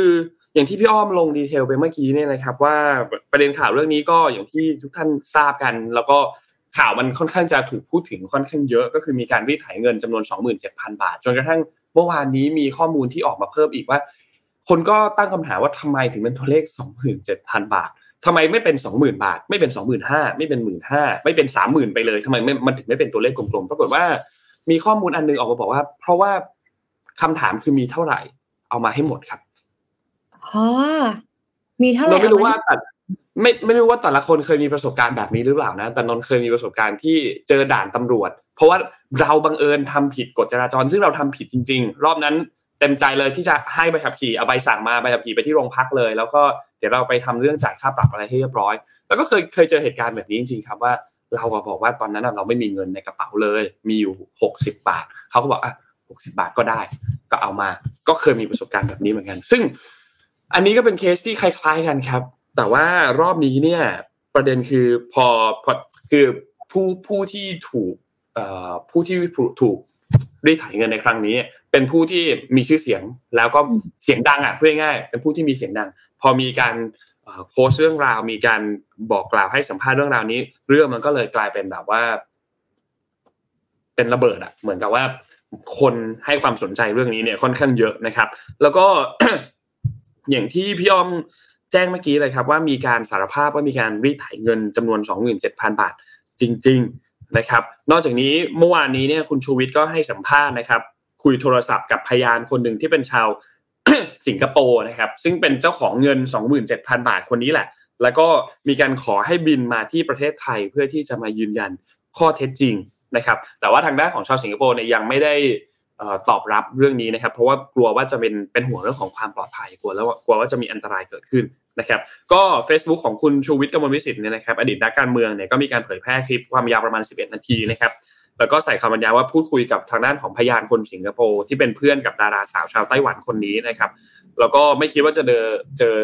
Speaker 2: อย่างที่พี่อ้อมลง detail ไปเมื่อกี้เนี่ยนะครับ ว่าประเด็นข่าวเรื่องนี้ก็อย่างที่ทุกท่านทราบกัน แล้วก็ ข่าวมันค่อนข้างจะถูกพูดถึงค่อนข้างเยอะ ก็คือมีการรีดไถเงินจำนวน 27,000 บาท จนกระทั่งเมื่อวานนี้มีข้อมูลที่ออกมาเพิ่มอีกว่า คนก็ตั้งคำถามว่าทำไมถึงเป็นตัวเลข 27,000 บาททำไมไม่เป็นสองหมื่นบาท ไม่เป็นสองหมื่นห้าไม่เป็นหมื่นห้าไม่เป็นสามหมื่นไปเลยทำไมไม่มันถึงไม่เป็นตัวเลขกลมๆปรากฏว่ามีข้อมูลอันนึงออกมาบอกว่า เพราะว่าคำถามคือมีเท่าไหร่ เอามาให้หมดครับ
Speaker 3: อ๋อมีเท่าไหร่
Speaker 2: เราไม่รู้ว่าแต่ ไม่ไม่รู้ว่าแต่ละคนเคยมีประสบการณ์แบบนี้หรือเปล่านะ แต่นนเคยมีประสบการณ์ที่เจอด่านตำรวจ เพราะว่าเราบังเอิญทำผิดกฎจราจร ซึ่งเราทำผิดจริง ๆ รอบนั้นเต็มใจเลยที่จะให้ใบขับขี่เอาใบสั่งมาใบขับขี่ไปที่โรงพักเลย แล้วก็เดี๋ยวเราไปทำเรื่องจ่ายค่าปรับอะไรให้เรียบร้อย แล้วก็เคยเคยเจอเหตุการณ์แบบนี้จริงๆครับว่าเราบอกว่าตอนนั้นเราไม่มีเงินในกระเป๋าเลย มีอยู่หกสิบบาทเขาก็บอกอะหกสิบาทก็ได้ ก็เอามา ก็เคยมีประสบการณ์แบบนี้เหมือนกัน ซึ่งอันนี้ก็เป็นเคสที่คล้าย ๆ กันครับ แต่ว่ารอบนี้เนี่ยประเด็นคือพอพอคือผู้ผู้ที่ถูกเอ่อผู้ที่ถูกรีดไถเงินในครั้งนี้ เป็นผู้ที่มีชื่อเสียงแล้วก็เสียงดังอะเพื่อง่ายเป็นผู้ที่มีเสียงดัง พอมีการโพสต์เรื่องราวมีการบอกกล่าวให้สัมภาษณ์เรื่องราวนี้ เรื่องมันก็เลยกลายเป็นแบบว่า เป็นระเบิดอะ เหมือนกับว่า คนให้ความสนใจเรื่องนี้เนี่ยค่อนข้างเยอะนะครับ แล้วก็อย่างที่พี่อ้อม แจ้งเมื่อกี้เลยครับว่ามีการสารภาพว่ามีการรีดไถเงินจำนวน 27,000 บาทจริง ๆนะครับ นอกจากนี้เมื่อวานนี้เนี่ยคุณชูวิทย์ก็ให้สัมภาษณ์นะครับ คุยโทรศัพท์กับพยานคนหนึ่งที่เป็นชาวสิงคโปร์นะครับ ซึ่งเป็นเจ้าของเงิน 27,000 บาทคนนี้แหละ แล้วก็มีการขอให้บินมาที่ประเทศไทยเพื่อที่จะมายืนยันข้อเท็จจริงนะครับ แต่ว่าทางด้านของชาวสิงคโปร์เนี่ยยังไม่ได้ตอบรับเรื่องนี้นะครับ เพราะว่ากลัวว่าจะเป็นเป็นห่วงเรื่องของความปลอดภัยกลัวแล้วกลัวว่าจะมีอันตรายเกิดขึ้น นะครับก็ Facebook ของคุณชูวิทย์กมลวิสิทธิ์เนี่ยนะครับอดีตนักการเมืองเนี่ยก็มีการเผยแพร่คลิปความยาวประมาณ 11 นาทีนะครับแล้วก็ใส่คำบรรยายว่าพูดคุยกับทางด้านของพยานคนสิงคโปร์ที่เป็นเพื่อนกับดาราสาวชาวไต้หวันคนนี้นะครับแล้วก็ไม่คิดว่าจะเจอเจอ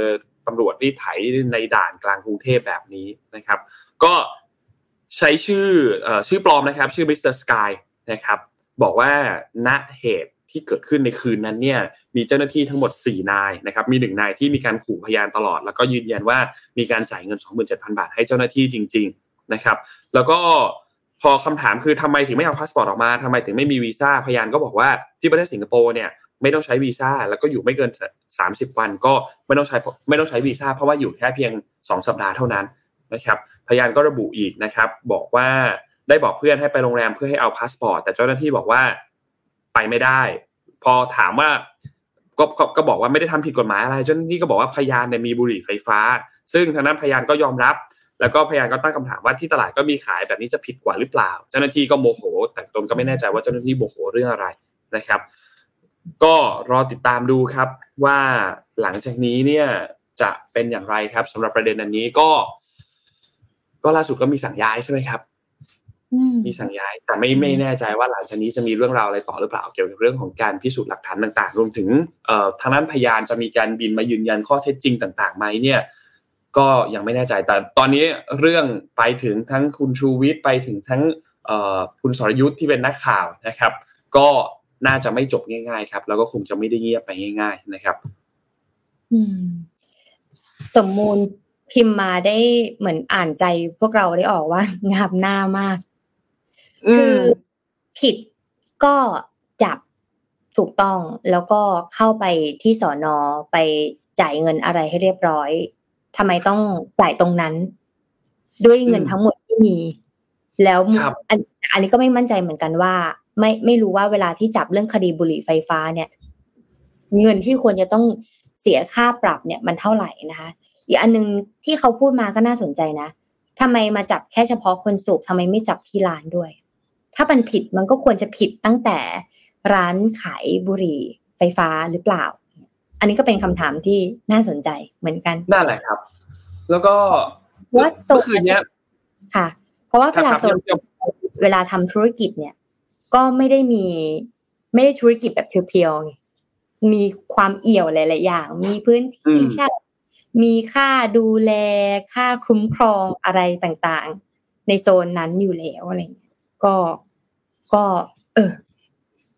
Speaker 2: ตำรวจที่ไถในด่านกลางกรุงเทพแบบนี้นะครับ ก็ใช้ชื่อชื่อปลอมนะครับ ชื่อมิสเตอร์สกายนะครับบอกว่าณเหตุ ที่เกิดขึ้นในคืนนั้นเนี่ยมีเจ้าหน้าที่ทั้งหมด 4 นายนะครับมีหนึ่งนายที่มีการขู่พยานตลอด แล้วก็ยืนยันว่ามีการจ่ายเงิน 27,000 บาทให้เจ้าหน้าที่จริง ๆนะครับ แล้วก็พอคำถามคือทำไมถึงไม่เอาพาสปอร์ตออกมาทำไมถึงไม่มีวีซ่าพยานก็บอกว่าที่ประเทศสิงคโปร์เนี่ยไม่ต้องใช้วีซ่าแล้วก็อยู่ไม่เกิน 30 วันก็ไม่ต้องใช้ไม่ต้องใช้วีซ่าเพราะว่าอยู่แค่เพียง 2 สัปดาห์เท่านั้นนะครับพยานก็ระบุอีกนะครับ บอกว่าได้บอกเพื่อนให้ไปโรงแรมเพื่อให้เอาพาสปอร์ตแต่เจ้าหน้าที่บอกว่า ไปไม่ได้ พอถามว่าก็ก็บอกว่าไม่ได้ทำผิดกฎหมายอะไรเจ้าหน้าที่ก็บอกว่าพยานเนี่ยมีบุหรี่ไฟฟ้า ซึ่งทางนั้นพยานก็ยอมรับ แล้วก็พยานก็ตั้งคำถามว่าที่ตลาดก็มีขายแบบนี้จะผิดกว่าหรือเปล่า เจ้าหน้าที่ก็โมโห แต่ตนก็ไม่แน่ใจว่าเจ้าหน้าที่โมโหเรื่องอะไรนะครับ ก็รอติดตามดูครับว่าหลังจากนี้เนี่ยจะเป็นอย่างไรครับสำหรับประเด็นอันนี้ก็ ก็ล่าสุดก็มีสั่งย้ายใช่ไหมครับ มีสั่งย้าย แต่ไม่ไม่แน่ใจว่าหลังจากนี้จะมีเรื่องราวอะไรต่อหรือเปล่าเกี่ยวกับเรื่องของการพิสูจน์หลักฐานต่างๆ รวมถึงเอ่อทางด้านพยานจะมีการบินมายืนยันข้อเท็จจริงต่างๆไหมเนี่ย ก็ยังไม่แน่ใจ แต่ตอนนี้เรื่องไปถึงทั้งคุณชูวิทย์ไปถึงทั้งเอ่อคุณสรยุทธ์ที่เป็นนักข่าวนะครับ ก็น่าจะไม่จบง่าย ๆ ครับ แล้วก็คงจะไม่ได้เงียบไปง่าย ๆ นะครับ
Speaker 3: อืม สมมูลพิมพ์มาได้เหมือนอ่านใจพวกเราได้ออกว่างามหน้ามาก คือผิดก็จับถูกต้องแล้วก็เข้าไปที่สอนอไปจ่ายเงินอะไรให้เรียบร้อยทำไมต้องจ่ายตรงนั้น ด้วยเงินทั้งหมดที่มี แล้วอันอันนี้ก็ไม่มั่นใจเหมือนกันว่า ไม่ไม่รู้ว่าเวลาที่จับเรื่องคดีบุหรี่ไฟฟ้าเนี่ย เงินที่ควรจะต้องเสียค่าปรับเนี่ยมันเท่าไหร่นะคะอีกอันนึงที่เขาพูดมาก็น่าสนใจนะทำไมมาจับแค่เฉพาะคนสูบทำไมไม่จับที่ร้านด้วย ถ้ามันผิดมันก็ควรจะผิดตั้งแต่ร้านขายบุหรี่ไฟฟ้าหรือเปล่า อันนี้ก็เป็นคำถามที่น่าสนใจเหมือนกัน
Speaker 2: นั่นแหละครับ แล้วก็
Speaker 3: ว่า
Speaker 2: โซคืนนี้
Speaker 3: ค่ะ เพราะว่าเวลาโซนเวลาทำธุรกิจเนี่ย ก็ไม่ได้มีไม่ได้ธุรกิจแบบเพียวๆไงมีความเอี่ยวหลายๆอย่าง มีพื้นที่ใช่มีค่าดูแล ค่าคุ้มครองอะไรต่างๆ ในโซนนั้นอยู่แล้วอะไรเงี้ย ก็ก็ เออ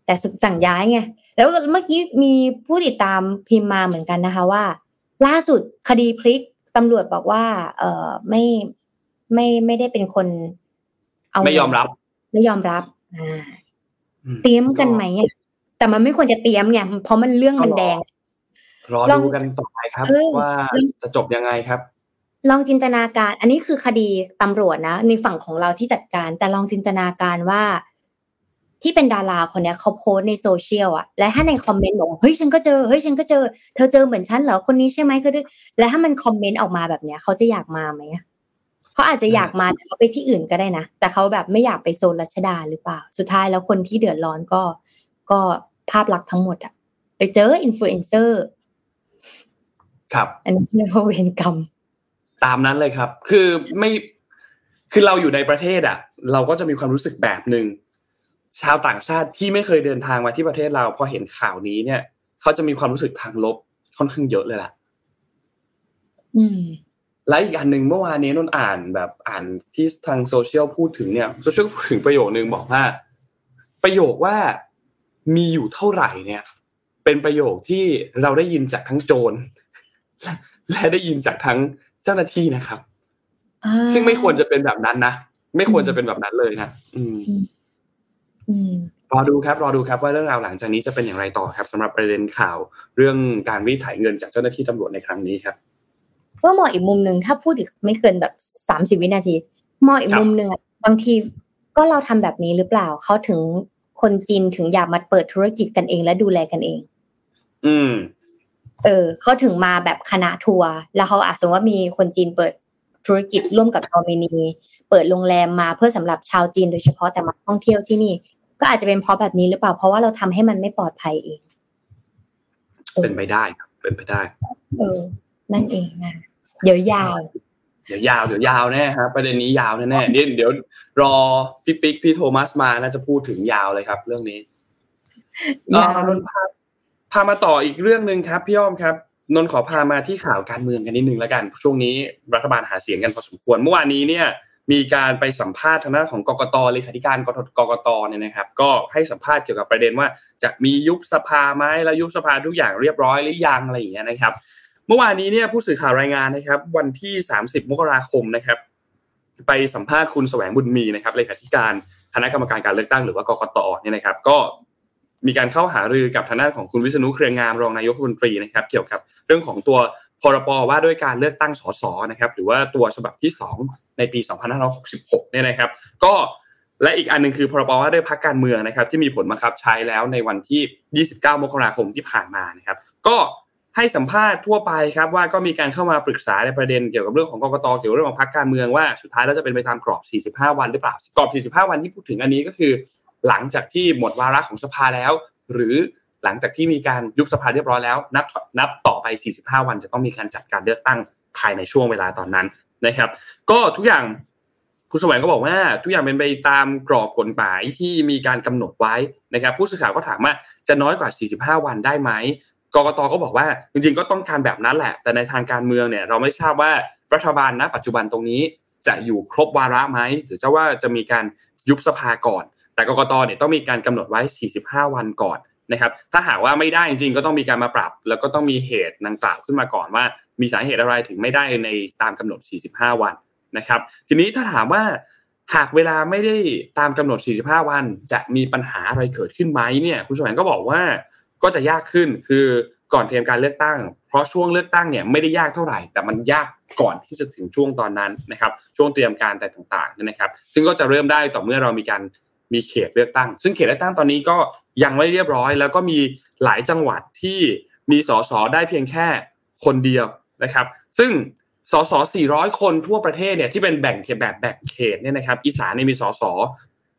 Speaker 3: แต่สุดสั่งย้ายไงแล้วเมื่อกี้มีผู้ติดตามพิมพ์มาเหมือนกันนะคะ ว่า ล่าสุดคดีพลิกตำรวจบอกว่า เออไม่ไม่ไม่ได้เป็นคน
Speaker 2: เอาไม่ยอมรับ
Speaker 3: ไม่ยอมรับ อ่า เตรียมกันไหมแต่มันไม่ควรจะเตรียมไงเพราะมันเรื่องมันแดง
Speaker 2: รอดูกันต่อไปครับ ว่าจะจบยังไงครับ
Speaker 3: ลองจินตนาการ อันนี้คือคดีตำรวจนะ ในฝั่งของเราที่จัดการ แต่ลองจินตนาการว่า ที่เป็นดาราคนเนี้ยเขาโพสต์ในโซเชียลอะและถ้าใน comment บอกเฮ้ยฉันก็เจอเฮ้ยฉันก็เจอ เธอเจอเหมือนฉันเหรอคนนี้ใช่ไหมคือและถ้ามัน comment ออกมาแบบเนี้ยเขาจะอยากมาไหมเขาอาจจะอยากมาแต่เขาไปที่อื่นก็ได้นะแต่เขาแบบไม่อยากไปโซนรัชดาหรือเปล่า สุดท้ายแล้วคนที่เดือดร้อนก็ ก็ภาพลักษณ์ทั้งหมดอะไปเจออินฟลูเอนเซอร์
Speaker 2: ครับ
Speaker 3: อันนี้เรียกว่าเวรกรรม
Speaker 2: ตามนั้นเลยครับ คือไม่คือเราอยู่ในประเทศอะ เราก็จะมีความรู้สึกแบบหนึ่งชาวต่างชาติที่ไม่เคยเดินทางมาที่ประเทศเราพอเห็นข่าวนี้เนี่ย เขาจะมีความรู้สึกทางลบค่อนข้างเยอะเลยล่ะ
Speaker 3: อืม
Speaker 2: และอีกอันหนึ่งเมื่อวานนี้นนอ่านแบบอ่านที่ทางโซเชียลพูดถึงเนี่ยโซเชียลพูดถึงประโยคนึงบอกว่า ประโยคว่ามีอยู่เท่าไหร่เนี่ย เป็นประโยคที่เราได้ยินจากทั้งโจรและได้ยินจากทั้ง เจ้าหน้าที่นะครับ ซึ่งไม่ควรจะเป็นแบบนั้นนะ ไม่ควรจะเป็นแบบนั้นเลยนะอืมรอดูครับ รอดูครับว่าเรื่องราวหลังจากนี้จะเป็นอย่างไรต่อครับสำหรับประเด็นข่าวเรื่องการวิถ่ายเงินจากเจ้าหน้าที่ตำรวจในครั้งนี้ครับ
Speaker 3: ว่ามองอีกมุมหนึ่งถ้าพูดอีกไม่เกินแบบสามสิบวินาทีมองอีกมุมหนึ่งอะบางทีก็เราทำแบบนี้หรือเปล่าเขาถึงคนจีนถึงอยากมาเปิดธุรกิจกันเองและดูแลกันเอง
Speaker 2: อืม
Speaker 3: เออเขาถึงมาแบบคณะทัวร์แล้วเขาอาจจะว่ามีคนจีนเปิดธุรกิจร่วมกับนอมินี เปิดโรงแรมมาเพื่อสำหรับชาวจีนโดยเฉพาะแต่มาท่องเที่ยวที่นี่ ก็อาจจะเป็นเพราะแบบนี้หรือเปล่าเพราะว่าเราทำให้มันไม่ปลอดภัยเอง
Speaker 2: เป็นไปได้ครับเป็นไปได้
Speaker 3: เออ นั่นเองนะเดี๋ยวยาว
Speaker 2: เดี๋ยวยาวเดี๋ยวยาวแน่ครับประเด็นนี้ยาวแน่แน่เดี๋ยวเดี๋ยวรอพี่ปิ๊กพี่โทมัสมาน่าจะพูดถึงยาวเลยครับ เรื่องนี้ยาวนนพา พามาต่ออีกเรื่องหนึ่งครับพี่อ้อมครับนนขอพามาที่ข่าวการเมืองกันนิดนึงแล้วกัน ช่วงนี้รัฐบาลหาเสียงกันพอสมควรเมื่อวานนี้เนี่ยมีการไปสัมภาษณ์ทางด้านของกกตเลขาธิการกกตเนี่ยนะครับ ก็ให้สัมภาษณ์เกี่ยวกับประเด็นว่า จะมียุบสภาไหมแล้วยุบสภาทุกอย่างเรียบร้อยหรือยังอะไรอย่างเงี้ยนะครับ เมื่อวานนี้เนี่ยผู้สื่อข่าวรายงานนะครับ วันที่ 30 มกราคมนะครับ ไปสัมภาษณ์คุณแสวงบุญมีนะครับเลขาธิการคณะกรรมการการเลือกตั้งหรือว่ากกตเนี่ยนะครับ ก็ มีการเข้าหารือกับทางด้านของคุณวิษณุเครืองามรองนายกรัฐมนตรีนะครับเกี่ยวกับเรื่องของตัวพรบว่าด้วยการเลือกตั้งสสนะครับหรือว่าตัวฉบับที่ 2 ในปี 2566 เนี่ยนะครับ ก็และอีกอันนึงคือพรบว่าด้วยพักการเมืองนะครับ ที่มีผลบังคับใช้แล้วในวันที่ 29 มกราคมที่ผ่านมานะครับ ก็ให้สัมภาษณ์ทั่วไปครับว่าก็มีการเข้ามาปรึกษาในประเด็นเกี่ยวกับเรื่องของกกตเกี่ยวกับเรื่องของพักการเมืองว่าสุดท้ายแล้วจะเป็นไปตามกรอบ 45 วันหรือเปล่ากรอบ 45 วันที่พูดถึงอันนี้ก็คือ หลังจากที่หมดวาระของสภาแล้ว หรือหลังจากที่มีการยุบสภาเรียบร้อยแล้ว นับนับต่อไป 45 วันจะต้องมีการจัดการเลือกตั้งภายในช่วงเวลาตอนนั้นนะครับ ก็ทุกอย่างคุณแสวงก็บอกว่าทุกอย่างเป็นไปตามกรอบกฎหมายที่มีการกำหนดไว้นะครับ ผู้สื่อข่าวก็ถามว่าจะน้อยกว่า 45 วันได้ไหมกกตก็บอกว่าจริงๆก็ต้องการแบบนั้นแหละ แต่ในทางการเมืองเนี่ยเราไม่ทราบว่ารัฐบาลณปัจจุบันตรงนี้จะอยู่ครบวาระไหมหรือจะว่าจะมีการยุบสภาก่อน แต่กกตเนี่ยต้องมีการกำหนดไว้ 45 วันก่อนนะครับ ถ้าหากว่าไม่ได้จริงๆ ก็ต้องมีการมาปรับ แล้วก็ต้องมีเหตุดังกล่าวขึ้นมาก่อนว่า มีสาเหตุอะไรถึงไม่ได้ในตามกำหนด 45 วันนะครับ ทีนี้ถ้าถามว่าหากเวลาไม่ได้ตามกำหนด 45 วัน จะมีปัญหาอะไรเกิดขึ้นไหมเนี่ย คุณสมัยก็บอกว่าก็จะยากขึ้นคือก่อนเตรียมการเลือกตั้ง เพราะช่วงเลือกตั้งเนี่ยไม่ได้ยากเท่าไหร่ แต่มันยากก่อนที่จะถึงช่วงตอนนั้นนะครับ ช่วงเตรียมการแต่ต่างๆนะครับ ซึ่งก็จะเริ่มได้ต่อเมื่อเรามีการ มีเขตเลือกตั้ง ซึ่งเขตเลือกตั้งตอนนี้ก็ยังไม่เรียบร้อย แล้วก็มีหลายจังหวัดที่มีสสได้เพียงแค่คนเดียวนะครับ ซึ่งสส400 คนทั่วประเทศเนี่ยที่เป็นแบ่งเขตแบบแบ่งเขตเนี่ยนะครับ อีสานเนี่ยมีสส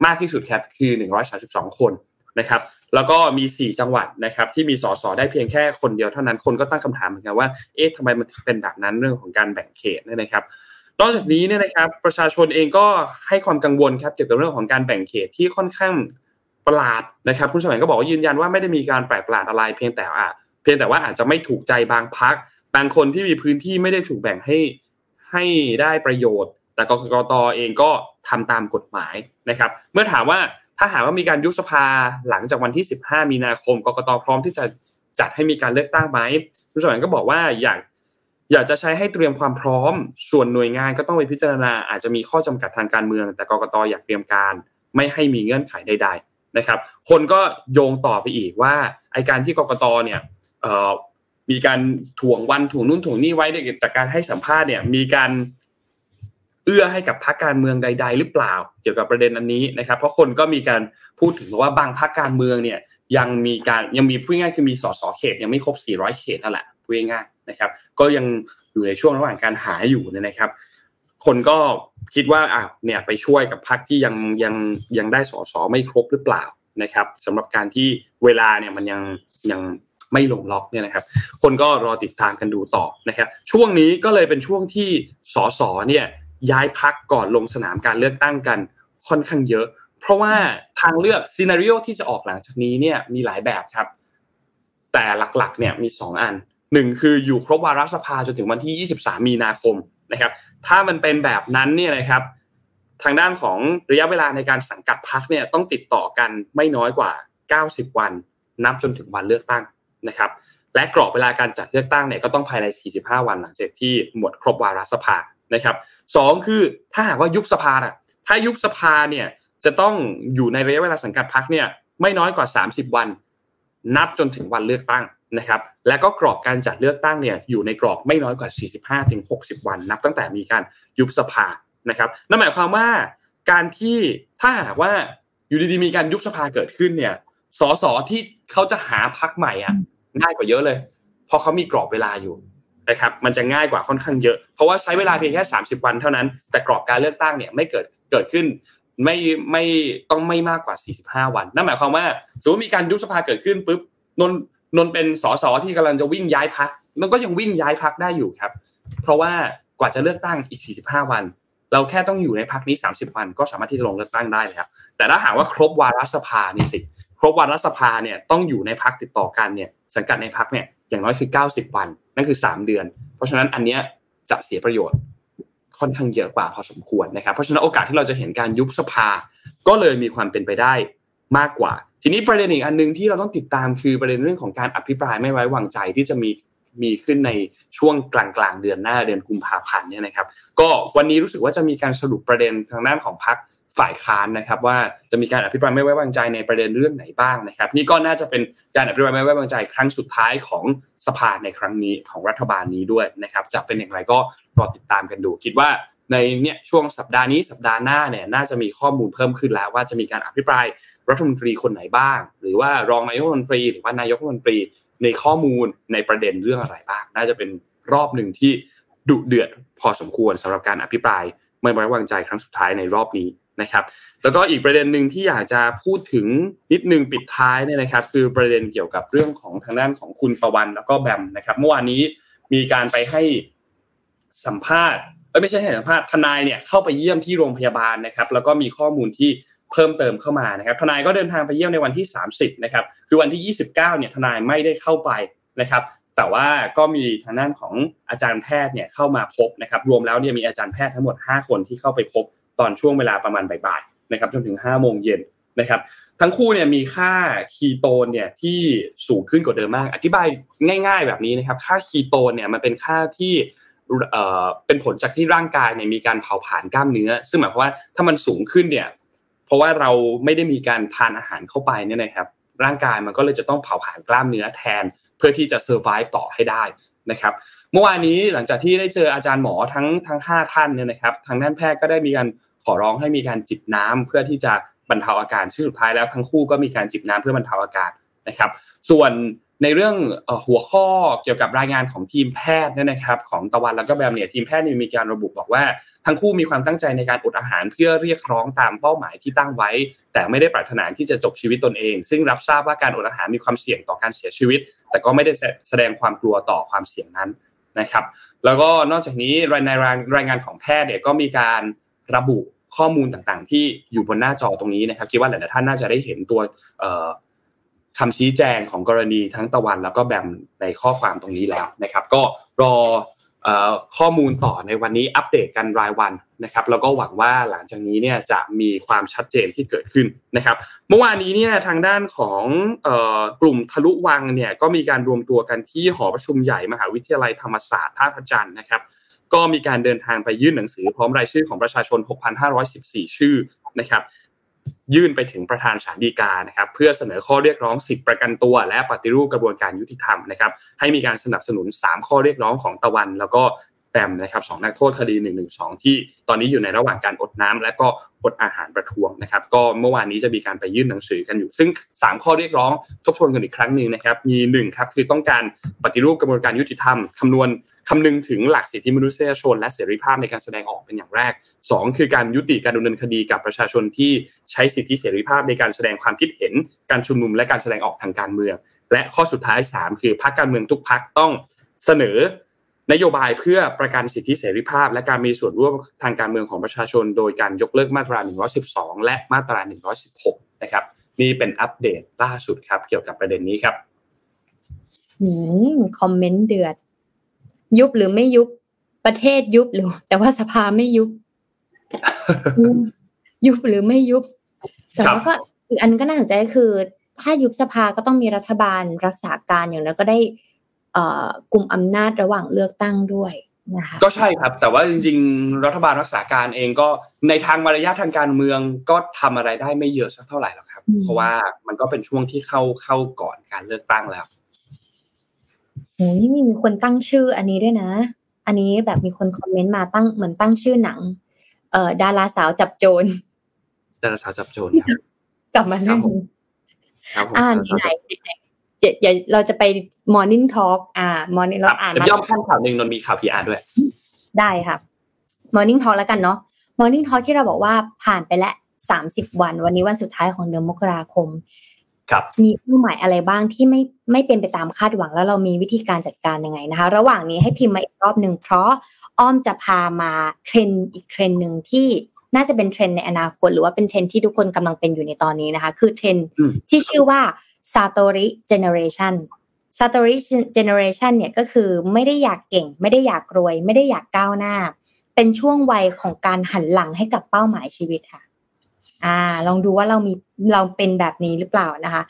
Speaker 2: มากที่สุดครับคือ 132 คนนะครับ แล้วก็มี 4 จังหวัดนะครับ ที่มีสสได้เพียงแค่คนเดียวเท่านั้นคนก็ตั้งคำถามเหมือนกันว่าเอ๊ะทำไมมันเป็นแบบนั้นเรื่องของการแบ่งเขตเนี่ยนะครับ นอกจากนี้เนี่ยนะครับประชาชนเองก็ให้ความกังวลครับเกี่ยวกับเรื่องของการแบ่งเขตที่ค่อนข้างประหลาดนะครับคุณสมัยก็บอกว่ายืนยันว่าไม่ได้มีการแปลกประหลาดอะไรเพียงแต่อะเพียงแต่ว่าอาจจะไม่ถูกใจบางพักบางคนที่มีพื้นที่ไม่ได้ถูกแบ่งให้ให้ได้ประโยชน์ แต่กรกตเองก็ทำตามกฎหมายนะครับ เมื่อถามว่าถ้าหากว่ามีการยุบสภาหลังจากวันที่ 15 มีนาคมกรกตพร้อมที่จะจัดให้มีการเลือกตั้งไหมคุณสมัยก็บอกว่าอยาก อยากจะใช้ให้เตรียมความพร้อม ส่วนหน่วยงานก็ต้องไปพิจารณา อาจจะมีข้อจำกัดทางการเมือง แต่กกตอยากเตรียมการ ไม่ให้มีเงื่อนไขใด ๆนะครับ คนก็โยงต่อไปอีกว่าไอการที่กกตเนี่ยมีการถ่วงวันถ่วงนู่นถ่วงนี่ไว้จากการให้สัมภาษณ์เนี่ย มีการเอื้อให้กับพรรคการเมืองใด ๆ หรือเปล่า เกี่ยวกับประเด็นอันนี้นะครับ เพราะคนก็มีการพูดถึงว่าบางพรรคการเมืองเนี่ย ยังมีการยังมีพูดง่ายคือมีสสเขต ยังไม่ครบ 400 เขตนั่นแหละพูดง่าย นะครับ ก็ยังอยู่ในช่วงระหว่างการหาอยู่นะครับ คนก็คิดว่าอะเนี่ยไปช่วยกับพรรคที่ยังยังยังได้สสไม่ครบหรือเปล่านะครับสำหรับการที่เวลาเนี่ยมันยังยังไม่ลงล็อกเนี่ยนะครับ คนก็รอติดตามกันดูต่อนะครับ ช่วงนี้ก็เลยเป็นช่วงที่สสเนี่ยย้ายพักก่อนลงสนามการเลือกตั้งกันค่อนข้างเยอะ เพราะว่าทางเลือกซีนารีโอที่จะออกหลังจากนี้เนี่ยมีหลายแบบครับ แต่หลักๆเนี่ยมี 2 อัน หนึ่งคืออยู่ครบวาระสภาจนถึงวันที่ 23 มีนาคมนะครับ ถ้ามันเป็นแบบนั้นเนี่ยนะครับ ทางด้านของระยะเวลาในการสังกัดพักเนี่ยต้องติดต่อกันไม่น้อยกว่า 90 วัน นับจนถึงวันเลือกตั้งนะครับ และกรอบเวลาการจัดเลือกตั้งเนี่ยก็ต้องภายใน 45 วันหลังจากที่หมดครบวาระสภานะครับสองคือถ้าหากว่ายุบสภาอะถ้ายุบสภาเนี่ยจะต้องอยู่ในระยะเวลาสังกัดพักเนี่ยไม่น้อยกว่า 30 วัน นับจนถึงวันเลือกตั้ง นะครับและก็กรอบการจัดเลือกตั้งเนี่ยอยู่ในกรอบไม่น้อยกว่า 45ถึง60 วัน นับตั้งแต่มีการยุบสภานะครับนั่นหมายความว่าการที่ถ้าหากว่าอยู่ดีๆมีการยุบสภาเกิดขึ้นเนี่ยสสที่เขาจะหาพักใหม่อะง่ายกว่าเยอะเลยเพราะเขามีกรอบเวลาอยู่นะครับมันจะง่ายกว่าค่อนข้างเยอะ เพราะว่าใช้เวลาเพียงแค่ 30 วันเท่านั้น แต่กรอบการเลือกตั้งเนี่ยไม่เกิดเกิดขึ้นไม่ไม่ต้องไม่มากกว่า 45 วัน นั่นหมายความว่าสมมติมีการยุบสภาเกิดขึ้นปุ๊บนน นนเป็นสสที่กำลังจะวิ่งย้ายพักนนก็ยังวิ่งย้ายพักได้อยู่ครับ เพราะว่ากว่าจะเลือกตั้งอีก 45 วัน เราแค่ต้องอยู่ในพักนี้ 30 วัน ก็สามารถที่จะลงเลือกตั้งได้เลยครับแต่ถ้าหากว่าครบวาระสภานี่สิ ครบวาระสภาเนี่ยต้องอยู่ในพักติดต่อกันเนี่ยสังกัดในพักเนี่ยอย่างน้อยคือ 90 วัน นั่นคือ 3 เดือน เพราะฉะนั้นอันเนี้ยจะเสียประโยชน์ค่อนข้างเยอะกว่าพอสมควรนะครับ เพราะฉะนั้นโอกาสที่เราจะเห็นการยุบสภา ก็เลยมีความเป็นไปได้ มากกว่า ทีนี้ประเด็นอีกอันนึงที่เราต้องติดตามคือประเด็นเรื่องของการอภิปรายไม่ไว้วางใจที่จะมีมีขึ้นในช่วงกลางกลางเดือนหน้าเดือนกุมภาพันธ์เนี่ยนะครับ ก็วันนี้รู้สึกว่าจะมีการสรุปประเด็นทางด้านของพรรคฝ่ายค้านนะครับ ว่าจะมีการอภิปรายไม่ไว้วางใจในประเด็นเรื่องไหนบ้างนะครับ นี่ก็น่าจะเป็นการอภิปรายไม่ไว้วางใจครั้งสุดท้ายของสภาในครั้งนี้ของรัฐบาลนี้ด้วยนะครับ จะเป็นอย่างไรก็รอติดตามกันดู คิดว่าในเนี่ยช่วงสัปดาห์นี้สัปดาห์หน้าเนี่ยน่าจะมีข้อมูลเพิ่มขึ้นแล้วว่าจะมีการอภิปราย รัฐมนตรีคนไหนบ้าง หรือว่ารองนายกรัฐมนตรี หรือว่านายกรัฐมนตรีในข้อมูลในประเด็นเรื่องอะไรบ้าง น่าจะเป็นรอบหนึ่งที่ดุเดือดพอสมควรสำหรับการอภิปรายไม่ไว้วางใจครั้งสุดท้ายในรอบนี้นะครับ แล้วก็อีกประเด็นหนึ่งที่อยากจะพูดถึงนิดนึงปิดท้ายเนี่ยนะครับ คือประเด็นเกี่ยวกับเรื่องของทางด้านของคุณประวันแล้วก็แบมนะครับ เมื่อวานนี้มีการไปให้สัมภาษณ์ไม่ใช่ให้สัมภาษณ์ทนายเนี่ยเข้าไปเยี่ยมที่โรงพยาบาลนะครับ แล้วก็มีข้อมูลที่ เพิ่มเติมเข้ามานะครับทนายก็เดินทางไปเยี่ยมในวันที่ 30นะครับคือวันที่ 29เนี่ยทนายไม่ได้เข้าไปนะครับแต่ว่าก็มีทางด้านของอาจารย์แพทย์เนี่ยเข้ามาพบนะครับรวมแล้วเนี่ยมีอาจารย์แพทย์ทั้งหมด 5 คนที่เข้าไปพบตอนช่วงเวลาประมาณบ่ายๆนะครับจนถึง5โมงเย็นนะครับทั้งคู่เนี่ยมีค่าคีโตนเนี่ยที่สูงขึ้นกว่าเดิมมาก อธิบายง่าย ๆ แบบนี้นะครับค่าคีโตนเนี่ยมันเป็นค่าที่เอ่อเป็นผลจากที่ร่างกายเนี่ยมีการเผาผลาญกล้ามเนื้อ ซึ่งหมายความว่าถ้ามันสูงขึ้นเนี่ย ราะว่าเราไม่ได้มีการทานอาหารเข้าไปเนี่ยนะครับ ร่างกายมันก็เลยจะต้องเผาผลาญกล้ามเนื้อแทน เพื่อที่จะเซอร์ไ e ต่อให้ได้นะครับเมื่อวานนี้หลังจากที่ได้เจออาจารย์หมอทั้งทั้งห้าท่านเนี่ยนะครับ ทางด้านแพทย์ก็ได้มีการขอร้องให้มีการจิบน้ำเพื่อที่จะบรรเทาอาการที่สุดท้ายแล้วทั้งคู่ก็มีการจิบน้ำเพื่อบรรเทาอาการนะครับ ส่วนในเรื่องหัวข้อเกี่ยวกับรายงานของทีมแพทย์เนี่ยนะครับ ของตะวันแล้วก็แบมเนี่ยทีมแพทย์มีการระบุบอกว่า ทั้งคู่มีความตั้งใจในการอดอาหารเพื่อเรียกร้องตามเป้าหมายที่ตั้งไว้ แต่ไม่ได้ปรารถนาที่จะจบชีวิตตนเอง ซึ่งรับทราบว่าการอดอาหารมีความเสี่ยงต่อการเสียชีวิต แต่ก็ไม่ได้แสดงความกลัวต่อความเสี่ยงนั้นนะครับ แล้วก็นอกจากนี้ในรายงานของแพทย์เนี่ยก็มีการระบุข้อมูลต่างๆ ที่อยู่บนหน้าจอตรงนี้นะครับคิดว่าหลายๆท่านน่าจะได้เห็นตัว คำชี้แจงของกรณีทั้งตะวันแล้วก็แบมในข้อความตรงนี้แล้วนะครับ ก็รอข้อมูลต่อในวันนี้อัปเดตกันรายวันนะครับแล้วก็หวังว่าหลังจากนี้เนี่ยจะมีความชัดเจนที่เกิดขึ้นนะครับ เมื่อวานนี้เนี่ยทางด้านของกลุ่มทะลุวังเนี่ยก็มีการรวมตัวกันที่หอประชุมใหญ่มหาวิทยาลัยธรรมศาสตร์ท่าพระจันทร์นะครับ ก็มีการเดินทางไปยื่นหนังสือพร้อมรายชื่อของประชาชน 6,514 ชื่อนะครับ ยื่นไปถึงประธานศาลฎีกานะครับเพื่อเสนอข้อเรียกร้องสิทธิประกันตัว และปฏิรูปกระบวนการยุติธรรมนะครับให้มีการสนับสนุน 3 ข้อเรียกร้องของตะวัน แล้วก็ แปมนะครับสองนักโทษคดี1นึที่ตอนนี้อยู่ในระหว่างการอดน้ำและก็อดอาหารประท้วงนะครับ ก็เมื่อวานนี้จะมีการไปยื่นหนังสือกันอยู่ ซึ่ง 3 ข้อเรียกร้องทบทวนกันอีกครั้งหนึ่งนะครับ มี1ครับคือต้องการปฏิรูปกระบวนการยุติธรรมคำนวณคำนึงถึงหลักสิทธิมนุษยชน และเสรีภาพในการแสดงออกเป็นอย่างแรก 2 คือการยุติการดำเนินคดีกับประชาชนที่ใช้สิทธิเสรีภาพในการแสดงความคิดเห็น การชุมนุมและการแสดงออกทางการเมือง และข้อสุดท้าย 3 คือพรรคการเมืองทุกพรรคต้องเสนอ นโยบายเพื่อประกันสิทธิเสรีภาพ และการมีส่วนร่วมทางการเมืองของประชาชน โดยการยกเลิกมาตรา 112 และมาตรา 116 นะครับ นี่เป็นอัปเดตล่าสุดครับ เกี่ยวกับประเด็นนี้ครับ
Speaker 3: อืมคอมเมนต์เดือด ยุบหรือไม่ยุบประเทศยุบหรือ แต่ว่าสภาไม่ยุบ ยุบหรือไม่ยุบ แต่ว่าก็อีกอันก็น่าสนใจคือ ถ้ายุบสภาก็ต้องมีรัฐบาลรักษาการอย่างนั้นก็ได้ กลุ่มอำนาจระหว่างเลือกตั้งด้วยนะคะ
Speaker 2: ก็ใช่ครับ แต่ว่าจริง ๆ รัฐบาลรักษาการเองก็ในทางมารยาททางการเมืองก็ทำอะไรได้ไม่เยอะสักเท่าไหร่หรอกครับ เพราะว่ามันก็เป็นช่วงที่เข้าเข้าก่อนการเลือกตั้งแล้ว
Speaker 3: โอ้ยมีคนตั้งชื่ออันนี้ด้วยนะ อันนี้แบบมีคนคอมเมนต์มาตั้งเหมือนตั้งชื่อหนัง เอ่อดาราสาวจับโจร
Speaker 2: ดาราสาวจับโจร
Speaker 3: กลับมาเรื่องอ่านไหน เดี๋ยวเราจะไป Morning Talk อ่า Morning เราอ่าน
Speaker 2: ย่อมขั้นข่าวหนึ่งนนมีข่าวพีอาร์ด้วย
Speaker 3: ได้ครับ Morning Talk แล้วกันเนาะ Morning Talk ที่เราบอกว่าผ่านไปแล้วสามสิบวัน วันนี้วันสุดท้ายของเดือนมกราคม
Speaker 2: ครับ
Speaker 3: มีเป้าหมายอะไรบ้างที่ไม่ไม่เป็นไปตามคาดหวังแล้วเรามีวิธีการจัดการยังไงนะคะ ระหว่างนี้ให้พิมพ์มาอีกรอบหนึ่งเพราะอ้อมจะพามาเทรนด์อีกเทรนด์หนึ่งที่น่าจะเป็นเทรนด์ในอนาคตหรือว่าเป็นเทรนด์ที่ทุกคนกำลังเป็นอยู่ในตอนนี้นะคะ คือเทรนด์ที่ชื่อว่า Satori Generation Satori Generation เนี่ยก็คือไม่ได้อยากเก่ง ไม่ได้อยากรวย ไม่ได้อยากก้าวหน้า เป็นช่วงวัยของการหันหลังให้กับเป้าหมายชีวิตค่ะ อ่า ลองดูว่าเรามีเราเป็นแบบนี้หรือเปล่านะคะ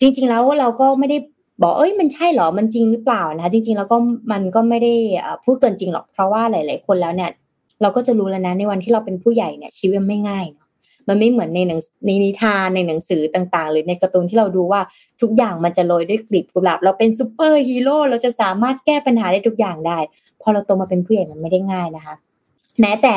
Speaker 3: จริง ๆ แล้วเราก็ไม่ได้บอกเอ้ยมันใช่หรอมันจริงหรือเปล่านะจริง ๆ แล้วก็มันก็ไม่ได้พูดเกินจริงหรอกเพราะว่าหลาย ๆ คนแล้วเนี่ย เราก็จะรู้แล้วนะในวันที่เราเป็นผู้ใหญ่เนี่ยชีวิตไม่ง่ายเนาะ มันไม่เหมือนในหนังในนิทานในหนังสือต่างๆ หรือในการ์ตูนที่เราดูว่าทุกอย่างมันจะโรยด้วยกลีบกุหลาบเราเป็นซูเปอร์ฮีโร่เราจะสามารถแก้ปัญหาได้ทุกอย่างได้ พอเราโตมาเป็นผู้ใหญ่มันไม่ได้ง่ายนะคะ แม้แต่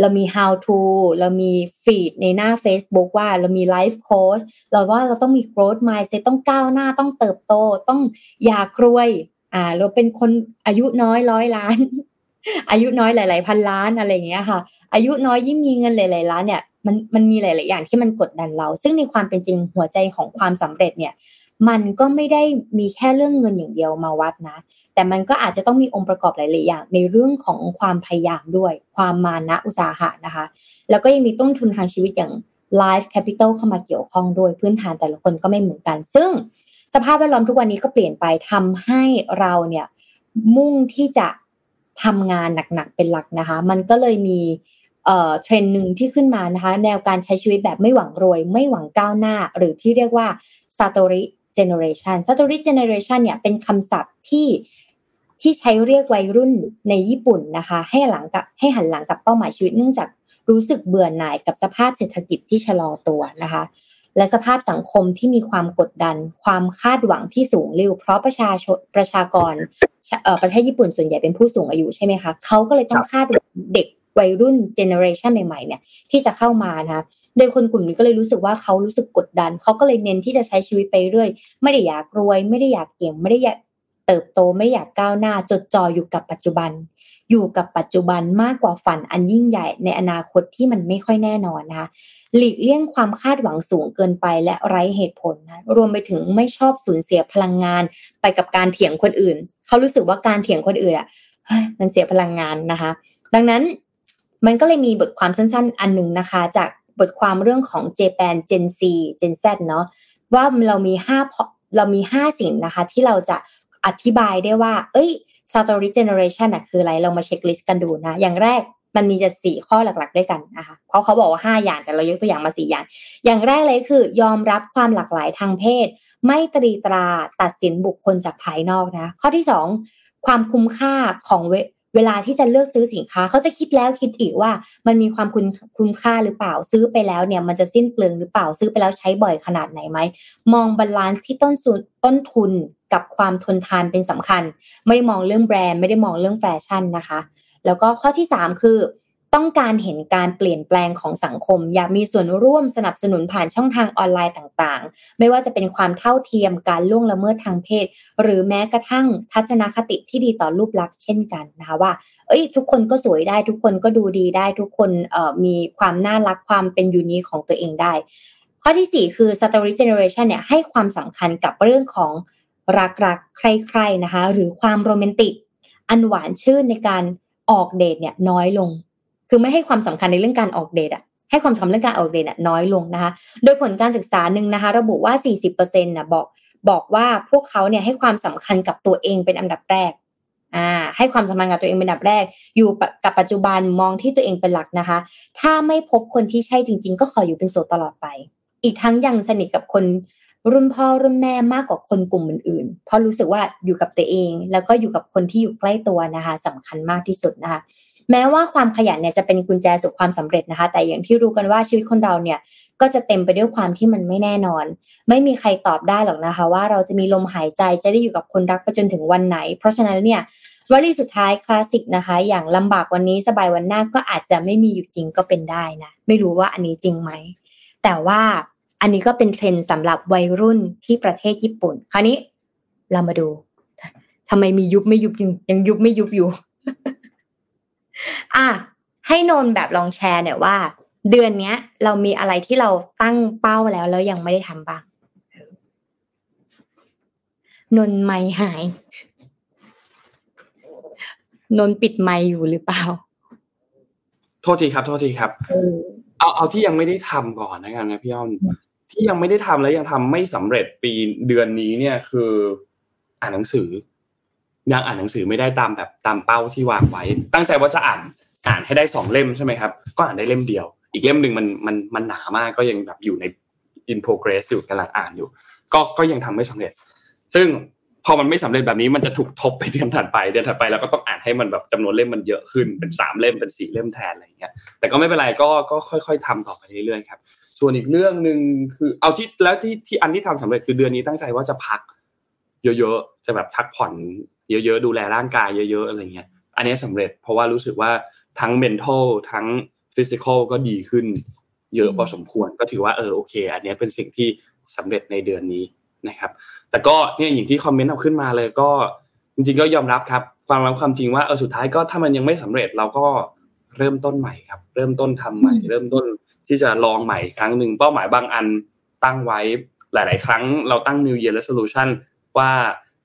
Speaker 3: เรามี how to เรามี feed ในหน้า Facebook ว่าเรามี life coach เราว่าเราต้องมี growth mindset ต้องก้าวหน้าต้องเติบโตต้องอย่ากรวยอ่าเราเป็นคนอายุน้อยร้อยล้าน อายุน้อยหลาย ๆ พันล้านอะไรอย่างเงี้ยค่ะ อายุน้อยยิ่งมีเงินหลายๆล้านเนี่ย มันมันมีหลาย ๆ อย่างที่มันกดดันเรา ซึ่งในความเป็นจริงหัวใจของความสำเร็จเนี่ย มันก็ไม่ได้มีแค่เรื่องเงินอย่างเดียวมาวัดนะ แต่มันก็อาจจะต้องมีองค์ประกอบหลาย ๆ อย่าง ในเรื่องของความพยายามด้วย ความมานะอุตสาหะนะคะ แล้วก็ยังมีต้นทุนทางชีวิตอย่าง life capital เข้ามาเกี่ยวข้องด้วยพื้นฐานแต่ละคนก็ไม่เหมือนกัน ซึ่งสภาพแวดล้อมทุกวันนี้ก็เปลี่ยนไปทำให้เราเนี่ยมุ่งที่จะทำงานหนัก ๆ เป็นหลักนะคะ มันก็เลยมี เอ่อเทรนด์หนึ่งที่ขึ้นมานะคะ แนวการใช้ชีวิตแบบไม่หวังรวย ไม่หวังก้าวหน้า หรือที่เรียกว่า Satori Generation Satori Generation เนี่ยเป็นคำศัพท์ที่ที่ใช้เรียกวัยรุ่นในญี่ปุ่นนะคะ ให้หลังกับให้หันหลังกับเป้าหมายชีวิตเนื่องจากรู้สึกเบื่อหน่ายกับสภาพเศรษฐกิจที่ชะลอตัวนะคะ และสภาพสังคมที่มีความกดดัน ความคาดหวังที่สูงเร็วเพราะประชาชนประชากรประเทศญี่ปุ่นส่วนใหญ่เป็นผู้สูงอายุใช่ไหมคะเขาก็เลยต้องคาดเด็ก วัยรุ่นเจเนอเรชันใหม่ๆเนี่ยที่จะเข้ามานะคะโดยคนกลุ่มนี้ก็เลยรู้สึกว่าเขารู้สึกกดดัน เขาก็เลยเน้นที่จะใช้ชีวิตไปเรื่อย ไม่ได้อยากรวย ไม่ได้อยากเก่งไม่ได้อยากเติบโตไม่ได้อยากก้าวหน้าจดจ่ออยู่กับปัจจุบัน อยู่กับปัจจุบันมากกว่าฝันอันยิ่งใหญ่ในอนาคตที่มันไม่ค่อยแน่นอนนะคะหลีกเลี่ยงความคาดหวังสูงเกินไปและไร้เหตุผลนะรวมไปถึงไม่ชอบสูญเสียพลังงาน ไปกับการเถียงคนอื่น เขารู้สึกว่าการเถียงคนอื่นอะมันเสียพลังงานนะคะ ดังนั้น มันก็เลยมีบทความสั้นๆ อันหนึ่งนะคะ จากบทความเรื่องของ Japan Gen Z Gen Z เนาะว่าเรามีห้าเรามีห้าสิ่งนะคะ ที่เราจะอธิบายได้ว่า เอ้ย Satori Generation อะคืออะไร เรามาเช็คลิสต์กันดูนะ อย่างแรกมันมีจะสี่ข้อหลักๆด้วยกันนะคะ เพราะเขาบอกว่าห้าอย่างแต่เรายกตัวอย่างมาสี่อย่าง อย่างแรกเลยคือยอมรับความหลากหลายทางเพศ ไม่ตรีตราตัดสินบุคคลจากภายนอกนะ ข้อที่สองความคุ้มค่าของ เวลาที่จะเลือกซื้อสินค้าเขาจะคิดแล้วคิดอีกว่า มันมีความคุณคุ้มค่าหรือเปล่าซื้อไปแล้วเนี่ย มันจะสิ้นเปลืองหรือเปล่าซื้อไปแล้วใช้บ่อยขนาดไหนไหมมอง balance ที่ต้นสุดต้นทุนกับความทนทานเป็นสำคัญ ไม่ได้มองเรื่องแบรนด์ไม่ได้มองเรื่องแฟชั่นนะคะ แล้วก็ข้อที่ 3 คือ ต้องการเห็นการเปลี่ยนแปลงของสังคม อยากมีส่วนร่วมสนับสนุนผ่านช่องทางออนไลน์ต่างๆ ไม่ว่าจะเป็นความเท่าเทียมการล่วงละเมิดทางเพศ หรือแม้กระทั่งทัศนคติที่ดีต่อรูปลักษณ์เช่นกันนะคะว่า เอ้ย ทุกคนก็สวยได้ ทุกคนก็ดูดีได้ ทุกคนเอ่อมีความน่ารักความเป็นยูนิคของตัวเองได้ ข้อที่ 4 คือ Story Generation เนี่ยให้ความสำคัญกับเรื่องของรักรักใครๆนะคะ หรือความโรแมนติกอันหวานชื่นในการออกเดทเนี่ยน้อยลง คือไม่ให้ความสำคัญในเรื่องการออกเดทอะให้ความสำคัญเรื่องการออกเดทน้อยลงนะคะ โดยผลการศึกษาหนึ่งนะคะ ระบุว่า 40%นะบอกบอกว่าพวกเขาเนี่ยให้ความสำคัญกับตัวเองเป็นอันดับแรกอ่าให้ความสำคัญกับตัวเองเป็นอันดับแรก อยู่กับปัจจุบันมองที่ตัวเองเป็นหลักนะคะ ถ้าไม่พบคนที่ใช่จริง ๆ ก็ขออยู่เป็นโสดตลอดไป อีกทั้งยังสนิทกับคนรุ่นพ่อรุ่นแม่มากกว่าคนกลุ่มอื่นๆ เพราะรู้สึกว่าอยู่กับตัวเอง แล้วก็อยู่กับคนที่อยู่ใกล้ตัวนะคะสำคัญมากที่สุดนะคะ แม้ว่าความขยันเนี่ยจะเป็นกุญแจสู่ความสำเร็จนะคะ แต่อย่างที่รู้กันว่าชีวิตคนเราเนี่ยก็จะเต็มไปด้วยความที่มันไม่แน่นอน ไม่มีใครตอบได้หรอกนะคะ ว่าเราจะมีลมหายใจจะได้อยู่กับคนรักไปจนถึงวันไหน เพราะฉะนั้นเนี่ยวลีสุดท้ายคลาสสิกนะคะ อย่างลำบากวันนี้สบายวันหน้าก็อาจจะไม่มีอยู่จริงก็เป็นได้นะไม่รู้ว่าอันนี้จริงไหมแต่ว่าอันนี้ก็เป็นเทรนด์สำหรับวัยรุ่นที่ประเทศญี่ปุ่น คราวนี้เรามาดูทำไมมียุบไม่ยุบยังยังยุบไม่ยุบอยู่ อะให้นนแบบลองแชร์เนี่ยว่า เดือนเนี้ย เรามีอะไรที่เราตั้งเป้าแล้วแล้วยังไม่ได้ทำบ้าง นนไม่หาย นนปิดไม่อยู่หรือเปล่า
Speaker 2: โทษทีครับ โทษทีครับเอาเอาที่ยังไม่ได้ทำก่อนนะครับนะพี่อ้อมที่ยังไม่ได้ทำแล้วยังทำไม่สำเร็จปีเดือนนี้เนี่ยคือ อ่านหนังสือ ยังอ่านหนังสือไม่ได้ตามแบบตามเป้าที่วางไว้ ตั้งใจว่าจะอ่านอ่านให้ได้สองเล่มใช่ไหมครับ ก็อ่านได้เล่มเดียว อีกเล่มหนึ่งมันมันมันหนามากก็ยังแบบอยู่ใน in progress อยู่กำลังอ่านอยู่ ก็ก็ยังทำไม่สำเร็จ ซึ่งพอมันไม่สำเร็จแบบนี้มันจะถูกทบไปเดือนถัดไปเดือนถัดไปแล้วก็ต้องอ่านให้มันแบบจำนวนเล่มมันเยอะขึ้นเป็นสามเล่มเป็นสี่เล่มแทนอะไรอย่างเงี้ยแต่ก็ไม่เป็นไรก็ก็ค่อย ๆทำต่อไปเรื่อยๆครับส่วนอีกเรื่องหนึ่งคือเอาที่แล้วที่ที่อันที่ทำสำเร็จคือเดือนนี้ตั้งใจว่าจะพัก เยอะๆจะแบบพักผ่อน เยอะๆ ดูแลร่างกายเยอะๆอะไรเงี้ยอันนี้สำเร็จเพราะว่ารู้สึกว่าทั้ง mental ทั้ง physical ก็ดีขึ้น เยอะพอสมควรก็ถือว่าเออโอเค อันนี้เป็นสิ่งที่สำเร็จในเดือนนี้นะครับ แต่ก็เนี่ยอย่างที่คอมเมนต์เอาขึ้นมาเลยก็จริงๆก็ยอมรับครับความรับความจริงว่าเออสุดท้ายก็ถ้ามันยังไม่สำเร็จเราก็เริ่มต้นใหม่ครับ เริ่มต้นทำใหม่ เริ่มต้นที่จะลองใหม่ครั้งหนึ่งเป้าหมายบางอันตั้งไว้หลาย ๆ ครั้งเราตั้ง New Year Resolution ว่า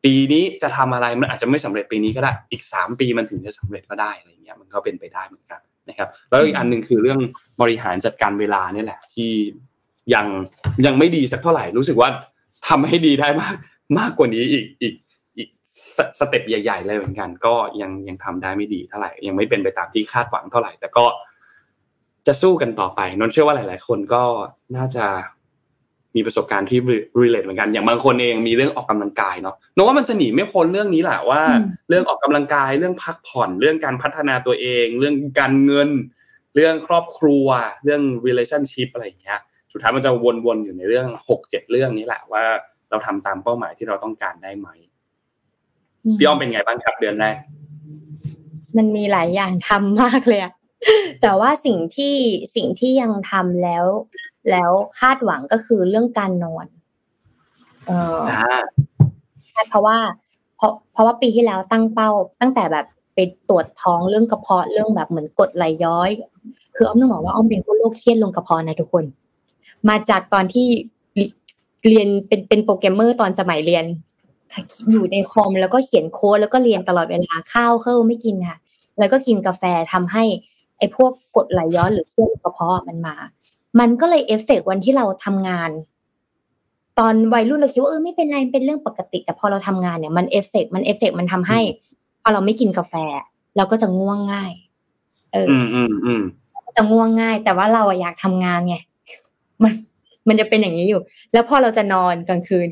Speaker 2: ปีนี้จะทำอะไรมันอาจจะไม่สำเร็จปีนี้ก็ได้ อีกสามปีมันถึงจะสำเร็จก็ได้อะไรเงี้ยมันก็เป็นไปได้เหมือนกันนะครับ แล้วอีกอันหนึ่งคือเรื่องบริหารจัดการเวลาเนี่ยแหละ ที่ยังยังไม่ดีสักเท่าไหร่ รู้สึกว่าทำให้ดีได้มากมากกว่านี้อีกอีกอีกสเต็ปใหญ่ ๆ เลยเหมือนกัน ก็ยังยังทำได้ไม่ดีเท่าไหร่ ยังไม่เป็นไปตามที่คาดหวังเท่าไหร่ แต่ก็จะสู้กันต่อไปนนเชื่อว่าหลาย ๆ คนก็น่าจะ มีประสบการณ์ที่ relate เหมือนกันอย่างบางคนเองมีเรื่องออกกำลังกายเนาะนว่ามันจะหนีไม่พ้นเรื่องนี้แหละว่า เรื่องออกกำลังกาย เรื่องพักผ่อน เรื่องการพัฒนาตัวเอง เรื่องการเงิน เรื่องครอบครัว เรื่อง relationship อะไรอย่างเงี้ยสุดท้ายมันจะวนๆอยู่ในเรื่องหกเจ็ดเรื่องนี้แหละว่า เราทำตามเป้าหมายที่เราต้องการได้ไหมพี่อ้อมเป็นไงบ้างครับเดือนแรก
Speaker 3: มันมีหลายอย่างทำมากเลยอะแต่ว่าสิ่งที่สิ่งที่ยังทำแล้ว แล้วคาดหวังก็คือเรื่องการนอน เออเพราะว่าเพราะเพราะว่าปีที่แล้วตั้งเป้า ตั้งแต่แบบไปตรวจท้องเรื่องกระเพาะเรื่องแบบเหมือนกดไหลย้อย คืออ้อมต้องบอกว่าอ้อมเป็นคนโรคเครียดลงกระเพาะนะทุกคน มาจากตอนที่เรียนเป็นเป็นโปรแกรมเมอร์ตอนสมัยเรียน อยู่ในคอมแล้วก็เขียนโค้ดแล้วก็เรียนตลอดเวลาข้าวเข้าไม่กินค่ะ แล้วก็กินกาแฟทำให้ไอ้พวกกดไหลย้อนหรือเครียดกระเพาะมันมา มันก็เลยเอฟเฟกวันที่เราทำงาน ตอนวัยรุ่นเราคิดว่าเออไม่เป็นไรเป็นเรื่องปกติ แต่พอเราทำงานเนี่ยมันเอฟเฟกมันเอฟเฟกมันทำให้พอเราไม่กินกาแฟ เราก็จะง่วงง่าย
Speaker 2: เออ อืมอืมอืม
Speaker 3: จะง่วงง่าย แต่ว่าเราอยากทำงานไงมันมันจะเป็นอย่างนี้อยู่ แล้วพอเราจะนอนกลางคืน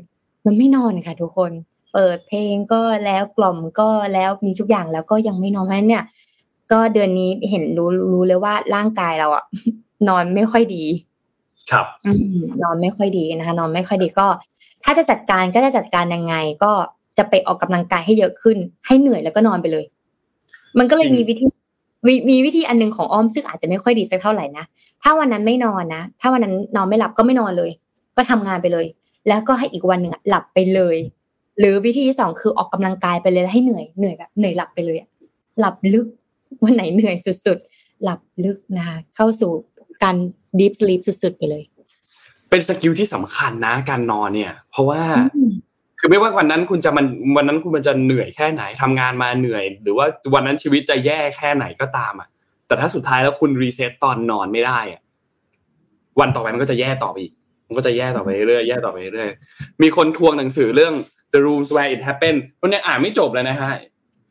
Speaker 3: มันไม่นอนค่ะ ทุกคน เปิดเพลงก็แล้วกล่อมก็แล้วมีทุกอย่างแล้วก็ยังไม่นอนเพราะนั้นเนี่ย ก็เดือนนี้เห็นรู้รู้เลยว่าร่างกายเราอะ นอนไม่ค่อยดี
Speaker 2: ครับ
Speaker 3: นอนไม่ค่อยดีนะคะ นอนไม่ค่อยดีก็ ถ้าจะจัดการก็จะจัดการยังไง ก็จะไปออกกำลังกายให้เยอะขึ้น ให้เหนื่อยแล้วก็นอนไปเลย มันก็เลยมีวิธีมีวิธีอันนึงของอ้อมซึ่งอาจจะไม่ค่อยดีสักเท่าไหร่นะถ้าวันนั้นไม่นอนนะถ้าวันนั้นนอนไม่หลับก็ไม่นอนเลย ก็ทำงานไปเลย แล้วก็ให้อีกวันหนึ่งหลับไปเลย หรือวิธีที่สองคือออกกำลังกายไปเลยให้เหนื่อยเหนื่อยแบบเหนื่อยหลับไปเลยหลับลึกวันไหนเหนื่อยสุดๆ หลับลึกนะเข้าสู่ การ deep sleep สุดๆไปเลย
Speaker 2: เป็น skill ที่สำคัญนะ การนอนเนี่ย เพราะว่าคือไม่ว่าวันนั้นคุณจะมันวันนั้นคุณมันจะเหนื่อยแค่ไหนทำงานมาเหนื่อย หรือว่าวันนั้นชีวิตจะแย่แค่ไหนก็ตามอะ แต่ถ้าสุดท้ายแล้วคุณ reset ตอนนอนไม่ได้อะวันต่อไปมันก็จะแย่ต่อไปอีก มันก็จะแย่ต่อไปเรื่อยแย่ต่อไปเรื่อยมีคนทวงหนังสือเรื่อง The Rooms Where It Happened วันนี้อ่านไม่จบเลยนะฮะ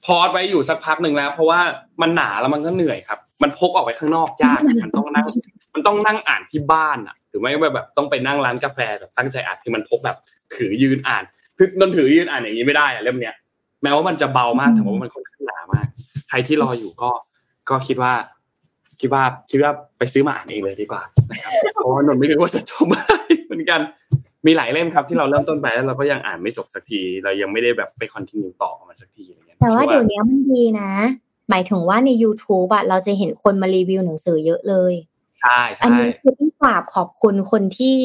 Speaker 2: พอดไว้อยู่สักพักหนึ่งแล้ว เพราะว่ามันหนาแล้วมันก็เหนื่อยครับ มันพกออกไปข้างนอกยากมันต้องนั่งมันต้องนั่งอ่านที่บ้านอะหรือไม่แบบต้องไปนั่งร้านกาแฟแบบตั้งใจอ่านที่มันพกแบบ ถือยืนอ่านคือนนถือยืนอ่านอย่างนี้ไม่ได้อะเล่มเนี้ยแม้ว่ามันจะเบามากแต่ว่ามันค่อนข้างหนามาก ใครที่รออยู่ก็ก็คิดว่า คิดว่าคิดว่าไปซื้อมาอ่านเองเลยดีกว่าเพราะว่านนไม่รู้ว่าจะจบเหมือนกันมีหลายเล่มครับที่เราเริ่มต้นไปแล้วเราก็ยังอ่านไม่จบสักที เรายังไม่ได้แบบไปคอนติเนียต่อมันสักที
Speaker 3: อย่างเงี้ย แต่ว่าเดี๋ยวนี้มันดีนะ หมายถึงว่าใน YouTube อะเราจะเห็นคนมารีวิวหนังสือเยอะเลย
Speaker 2: ใช่ใช่อั
Speaker 3: นนี้คือต้องกราบขอบคุณคนที่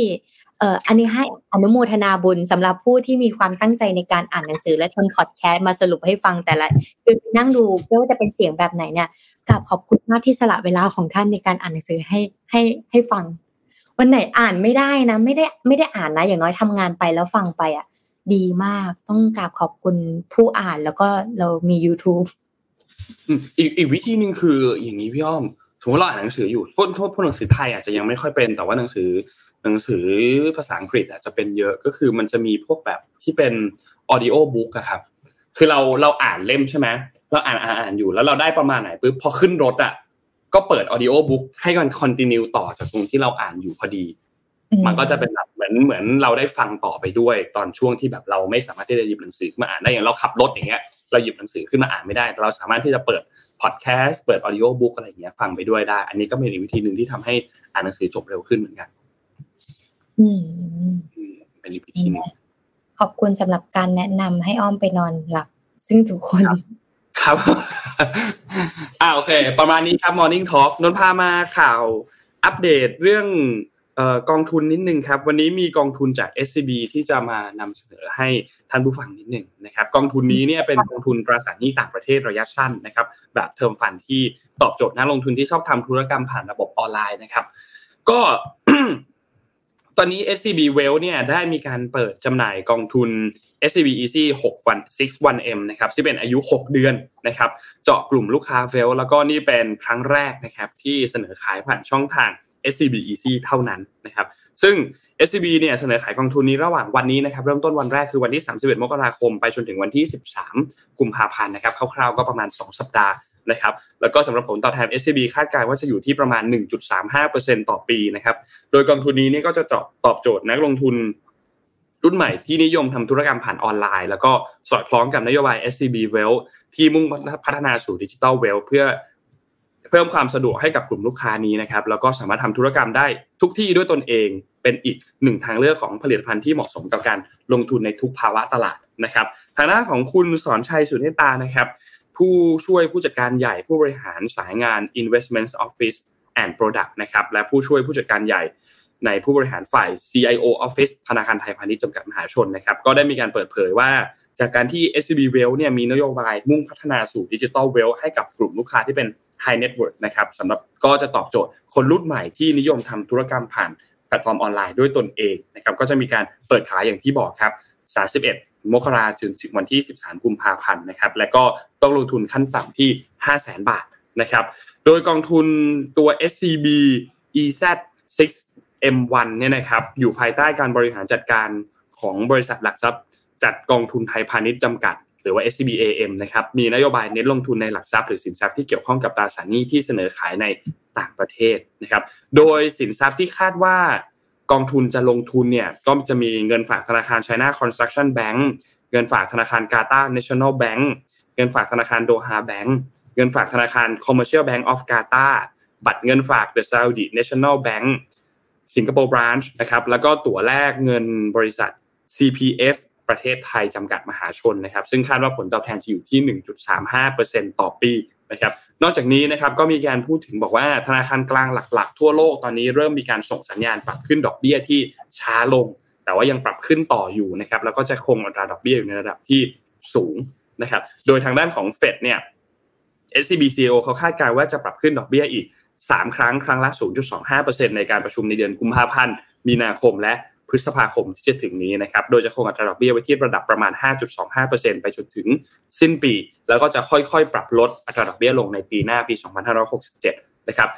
Speaker 3: เอ่ออันนี้ให้อนุโมทนาบุญสำหรับผู้ที่มีความตั้งใจในการอ่านหนังสือและทนคอร์ดแคสมาสรุปให้ฟังแต่ละคือนั่งดูไม่ว่าจะเป็นเสียงแบบไหนเนี่ยกราบขอบคุณมากที่สละเวลาของท่านในการอ่านหนังสือให้ให้ให้ฟัง วันไหนอ่านไม่ได้นะ ไม่ได้ไม่ได้อ่านนะ อย่างน้อยทำงานไปแล้วฟังไปอะ ดีมาก ต้องกราบขอบคุณผู้อ่านแล้วก็เรามี YouTube
Speaker 2: อีกอีกวิธีหนึ่งคืออย่างนี้พี่อ้อมสมมติเราอ่านหนังสืออยู่พวกพวกหนังสือไทยอาจจะยังไม่ค่อยเป็น แต่ว่าหนังสือหนังสือภาษาอังกฤษอาจจะเป็นเยอะก็คือมันจะมีพวกแบบที่เป็นออดิโอบุ๊กอะครับ คือเราเราอ่านเล่มใช่ไหมเราอ่านอ่านอยู่แล้วเราได้ประมาณไหนปุ๊บพอขึ้นรถอะก็เปิด audiobook ให้มัน continue ต่อจากตรงที่เราอ่านอยู่พอดี มันก็จะเป็นแบบเห มือนเหมือนเราได้ฟังต่อไปด้วย ตอนช่วงที่แบบเราไม่สามารถที่จะหยิบหนังสือขึ้นมาอ่านได้อย่างเราขับรถอย่างเงี้ยเราหยิบหนังสือขึ้นมาอ่านไม่ได้แต่เราสามารถที่จะเปิดพอดแคสต์เปิด audiobook อะไรอย่างเงี้ยฟังไปด้วยได้ อันนี้ก็เป็นอีกวิธีหนึ่งที่ทำให้อ่านหนังสือจบเร็วขึ้นเหมือนกัน
Speaker 3: อื
Speaker 2: มเป็นอีกวิธีนึง
Speaker 3: ขอบคุณสำหรับการแนะนำให้อ้อมไปนอนหลับ ซึ่งทุกคน
Speaker 2: ครับ อ่าโอเค ประมาณนี้ครับ Morning Talk นนพามาข่าวอัปเดตเรื่อง กองทุนนิดนึงครับวันนี้มีกองทุนจาก SCB ที่จะมานำเสนอให้ท่านผู้ฟังนิดนึงนะครับกองทุนนี้เนี่ยเป็นกองทุนตราสารหนี้ต่างประเทศระยะสั้นนะครับแบบเทอมฟันที่ตอบโจทย์นักลงทุนที่ชอบทำธุรกรรมผ่านระบบออนไลน์นะครับ ก็ตอนนี้ SCB Well เนี่ยได้มีการเปิดจำหน่ายกองทุน SCB Easy 6วัน 6 1 M นะครับที่เป็นอายุ 6 เดือนนะครับ เจาะกลุ่มลูกค้าเฟลแล้วก็นี่เป็นครั้งแรกนะครับที่เสนอขายผ่านช่องทาง SCB Easy เท่านั้นนะครับซึ่ง SCB เนี่ยเสนอขายกองทุนนี้ระหว่างวันนี้นะครับเริ่มต้นวันแรกคือวันที่ 31 มกราคม ไปจนถึงวันที่ 13 กุมภาพันธ์นะครับคร่าวๆก็ประมาณ 2 สัปดาห์นะครับแล้วก็สำหรับผลตอบแทน SCB คาดการณ์ว่าจะอยู่ที่ประมาณ 1.35%ต่อปีนะครับโดยกองทุนนี้เนี่ยก็จะตอบโจทย์นักลงทุนรุ่นใหม่ที่นิยมทำธุรกรรมผ่านออนไลน์ แล้วก็สอดคล้องกับนโยบาย SCB Wealth ที่มุ่งพัฒนาสู่ดิจิทัลเวลเพื่อ เพิ่มความสะดวกให้กับกลุ่มลูกค้านี้นะครับแล้วก็สามารถทำธุรกรรมได้ทุกที่ด้วยตนเองเป็นอีกหนึ่งทางเลือกของผลิตภัณฑ์ที่เหมาะสมกับการลงทุนในทุกภาวะตลาดนะครับทางด้านของคุณสอนชัยสุนเนตานะครับผู้ช่วยผู้จัดการใหญ่ผู้บริหารสายงาน Investment Office and Product นะครับและผู้ช่วยผู้จัดการใหญ่ในผู้บริหารฝ่าย CIO Office ธนาคารไทยพาณิชย์จำกัดมหาชนนะครับ ก็ได้มีการเปิดเผยว่า จากการที่ SCB Wealth เนี่ยมีนโยบายมุ่งพัฒนาสู่ดิจิทัลเวลให้กับกลุ่มลูกค้าที่เป็น High Net Worth นะครับสำหรับก็จะตอบโจทย์คนรุ่นใหม่ที่นิยมทำธุรกรรมผ่านแพลตฟอร์มออนไลน์ด้วยตนเองนะครับก็จะมีการเปิดขายอย่างที่บอกครับ 31 มกราคมถึงวันที่ 13 กุมภาพันธ์นะครับและก็ต้องลงทุนขั้นต่ำที่ 500,000 บาทนะครับโดยกองทุนตัว SCB EZ 6 M1 เนี่ยนะครับอยู่ภายใต้การบริหารจัดการของบริษัทหลักทรัพย์จัดกองทุนไทยพาณิชย์จำกัด รือว่า SCBAM นะครับมีนโยบายเน้นลงทุนในหลักทรัพย์หรือสินทรัพย์ที่เกี่ยวข้องกับตราสารหนี้ที่เสนอขายในต่างประเทศนะครับ โดยสินทรัพย์ที่คาดว่ากองทุนจะลงทุนเนี่ยก็จะมีเงินฝากธนาคาร China Construction Bank เงินฝากธนาคารกาตาร์ National Bank เงินฝากธนาคารโดฮาแบงก์เงินฝากธนาคาร Commercial Bank of Qatar บัตรเงินฝาก The Saudi National Bank สิงคโปร์บรานช์นะครับแล้วก็ตั๋วแลกเงินบริษัท CPF ประเทศไทยจำกัดมหาชนนะครับ ซึ่งคาดว่าผลตอบแทนจะอยู่ที่ 1.35%ต่อปีนะครับ นอกจากนี้นะครับก็มีการพูดถึงบอกว่าธนาคารกลางหลัก ๆ ทั่วโลกตอนนี้เริ่มมีการส่งสัญญาณปรับขึ้นดอกเบี้ยที่ช้าลง แต่ว่ายังปรับขึ้นต่ออยู่นะครับ แล้วก็จะคงอัตราดอกเบี้ยอยู่ในระดับที่สูงนะครับ โดยทางด้านของเฟดเนี่ย SCBCO เขาคาดการณ์ว่าจะปรับขึ้นดอกเบี้ยอีก 3 ครั้งครั้งละ 0.25%ในการประชุมในเดือนกุมภาพันธ์ มีนาคมและ พฤษภาคมที่จะถึงนี้นะครับ โดยจะคงอัตราดอกเบี้ยไว้ที่ระดับประมาณ 5.25%ไปจนถึงสิ้นปี แล้วก็จะค่อยๆ ปรับลดอัตราดอกเบี้ยลงในปีหน้าปี 2567 นะครับ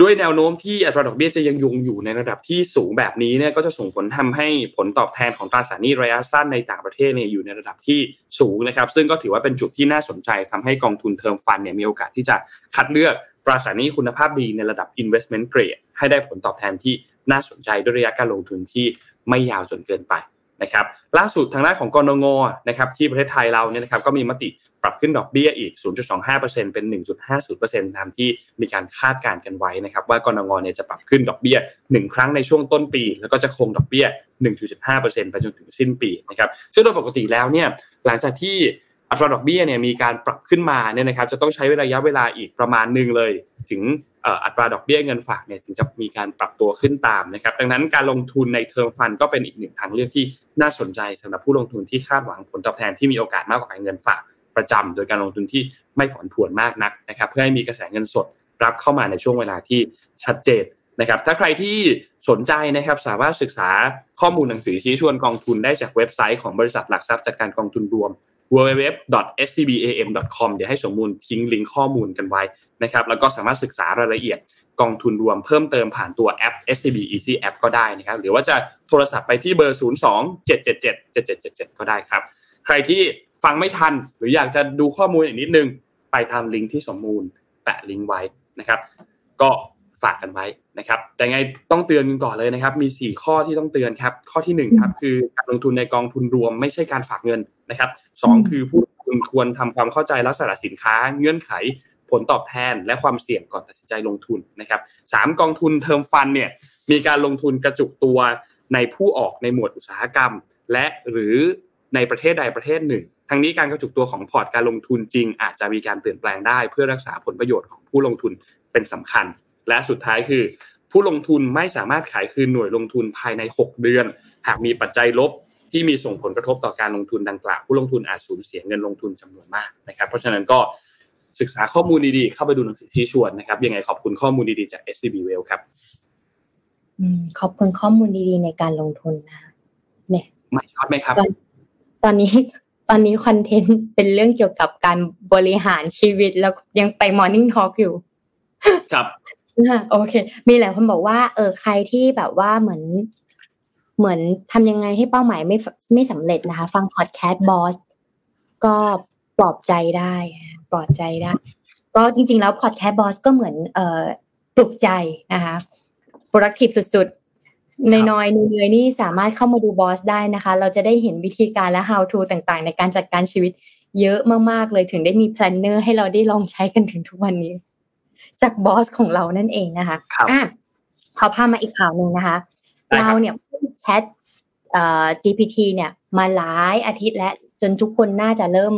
Speaker 2: ด้วยแนวโน้มที่อัตราดอกเบี้ยจะยังยงอยู่ในระดับที่สูงแบบนี้เนี่ยก็จะส่งผลทำให้ผลตอบแทนของตราสารหนี้ระยะสั้นในต่างประเทศเนี่ยอยู่ในระดับที่สูงนะครับ ซึ่งก็ถือว่าเป็นจุดที่น่าสนใจทำให้กองทุนเทอมฟันเนี่ยมีโอกาสที่จะคัดเลือกตราสารหนี้คุณภาพดีในระดับ investment grade ให้ได้ผลตอบแทนที่ น่าสนใจด้วยระยะการลงทุนที่ไม่ยาวจนเกินไปนะครับล่าสุดทางด้านของกรงงนะครับที่ประเทศไทยเราเนี่ยนะครับก็มีมติปรับขึ้นดอกเบี้ยอีก 0.25%เป็น 1.50%ตามที่มีการคาดการณ์กันไว้นะครับว่ากรงงเนี่ยจะปรับขึ้นดอกเบี้ย 1 ครั้งในช่วงต้นปี แล้วก็จะคงดอกเบี้ย 1.15%ไปจนถึงสิ้นปีนะครับซึ่งโดยปกติแล้วเนี่ยหลังจากที่อัตราดอกเบี้ยเนี่ยมีการปรับขึ้นมาเนี่ยนะครับจะต้องใช้ระยะเวลาอีกประมาณหนึ่งเลยถึง อัตราดอกเบี้ยเงินฝากเนี่ยถึงจะมีการปรับตัวขึ้นตามนะครับ ดังนั้นการลงทุนในเทอมฟันก็เป็นอีกหนึ่งทางเลือกที่น่าสนใจสำหรับผู้ลงทุนที่คาดหวังผลตอบแทนที่มีโอกาสมากกว่าเงินฝากประจำโดยการลงทุนที่ไม่ผันผวนมากนักนะครับ เพื่อให้มีกระแสเงินสดรับเข้ามาในช่วงเวลาที่ชัดเจนนะครับ ถ้าใครที่สนใจนะครับสามารถศึกษาข้อมูลหนังสือชี้ชวนกองทุนได้จากเว็บไซต์ของบริษัทหลักทรัพย์จัดการกองทุนรวม www.scbam.com เดี๋ยวให้สมมูลทิ้งลิงก์ข้อมูลกันไว้นะครับ แล้วก็สามารถศึกษารายละเอียดกองทุนรวมเพิ่มเติมผ่านตัวแอป SCB Easy App ก็ได้นะครับ หรือว่าจะโทรศัพท์ไปที่เบอร์ 02 777 7777 ก็ได้ครับ ใครที่ฟังไม่ทันหรืออยากจะดูข้อมูลอีกนิดนึง ไปตามลิงก์ที่สมมูลแปะลิงก์ไว้นะครับ ก็ ฝากกันไว้นะครับ แต่ไงต้องเตือนกันก่อนเลยนะครับ มี 4 ข้อที่ต้องเตือนครับ ข้อที่1ครับคือการลงทุนในกองทุนรวมไม่ใช่การฝากเงินนะครับ2คือผู้ลงทุนควรทำความเข้าใจลักษณะสินค้า เงื่อนไขผลตอบแทนและความเสี่ยงก่อนตัดสินใจลงทุนนะครับสกองทุนเทอมฟันเนี่ยมีการลงทุนกระจุกตัวในผู้ออกในหมวดอุตสาหกรรม และหรือในประเทศใดประเทศหนึ่งทั้งนี้การกระจุกตัวของพอร์ตการลงทุนจริง อาจจะมีการเปลี่ยนแปลงได้เพื่อรักษาผลประโยชน์ของผู้ลงทุนเป็นสำคัญ และสุดท้ายคือ ผู้ลงทุนไม่สามารถขายคืนหน่วยลงทุนภายใน 6 เดือน หากมีปัจจัยลบที่มีส่งผลกระทบต่อการลงทุนดังกล่าว ผู้ลงทุนอาจสูญเสียเงินลงทุนจำนวนมากนะครับ เพราะฉะนั้นก็ศึกษาข้อมูลดีๆ เข้าไปดูหนังสือที่ชวนนะครับ ยังไงขอบคุณข้อมูลดีๆจาก SCB w e l l ครับ
Speaker 3: อืมขอบคุณข้อมูลดีๆ ในการลงทุนนะ เนี่ย
Speaker 2: ไม่ช็อตไหมครับ
Speaker 3: ตอนนี้ตอนนี้ content เป็นเรื่องเกี่ยวกับการบริหารชีวิตแล้วยังไป morning talk อยู่
Speaker 2: ครับ
Speaker 3: โอเค มีหลายคนบอกว่า เออใครที่แบบว่าเหมือน เหมือนทำยังไงให้เป้าหมายไม่ไม่สำเร็จนะคะ ฟังพอดแคสต์บอสก็ปลอบใจได้ปลอบใจได้ก็จริง ๆ แล้วพอดแคสต์บอสก็เหมือน เอ่อปลุกใจนะคะ productive สุดๆ ในน้อยเนื่อยนี่สามารถเข้ามาดูบอสได้นะคะ เราจะได้เห็นวิธีการและ how to ต่างๆ ในการจัดการชีวิตเยอะมากๆเลยถึงได้มี planner ให้เราได้ลองใช้กันถึงทุกวันนี้ จากบอสของเรานั่นเองนะคะ
Speaker 2: ครับ
Speaker 3: อะขอพามาอีกข่าวหนึ่งนะคะ
Speaker 2: ได้ครับ
Speaker 3: เราเนี่ยพูดแชทเอ่อ GPT เนี่ย มาหลายอาทิตย์แล้วจนทุกคนน่าจะเริ่ม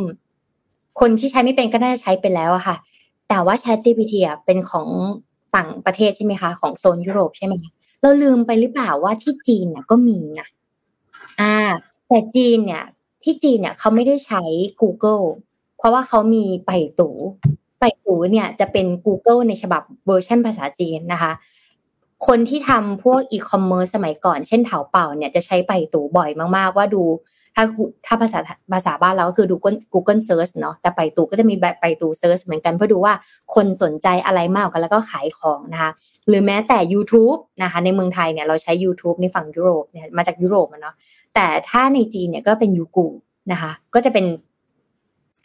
Speaker 3: คนที่ใช้ไม่เป็นก็น่าจะใช้ไปแล้วอะค่ะ แต่ว่า Chat GPT อะเป็นของต่างประเทศใช่ไหมคะ ของโซนยุโรปใช่ไหมคะเราลืมไปหรือเปล่าว่าที่จีนน่ะก็มีนะอ่า แต่จีนเนี่ย ที่จีนเนี่ยเขาไม่ได้ใช้ Google เพราะว่าเขามีไปตู ไปตูเนี่ยจะเป็น Google ในฉบับเวอร์ชันภาษาจีนนะคะ คนที่ทำพวกอีคอมเมิร์ซสมัยก่อน เช่นเถาเป่าเนี่ยจะใช้ไปตูบ่อยมากๆ ว่าดูถ้าถ้าภาษาภาษาบ้านเราก็คือดู Google Search เนาะแต่ไปตูก็จะมีแบบไปตู Search เหมือนกันเพื่อดูว่าคนสนใจอะไรมากกันแล้วก็ขายของนะคะหรือแม้แต่ YouTube นะคะในเมืองไทยเนี่ยเราใช้ YouTube ในฝั่งยุโรปเนี่ยมาจากยุโรปเนาะแต่ถ้าในจีนเนี่ยก็เป็นยูกูนะคะก็จะเป็น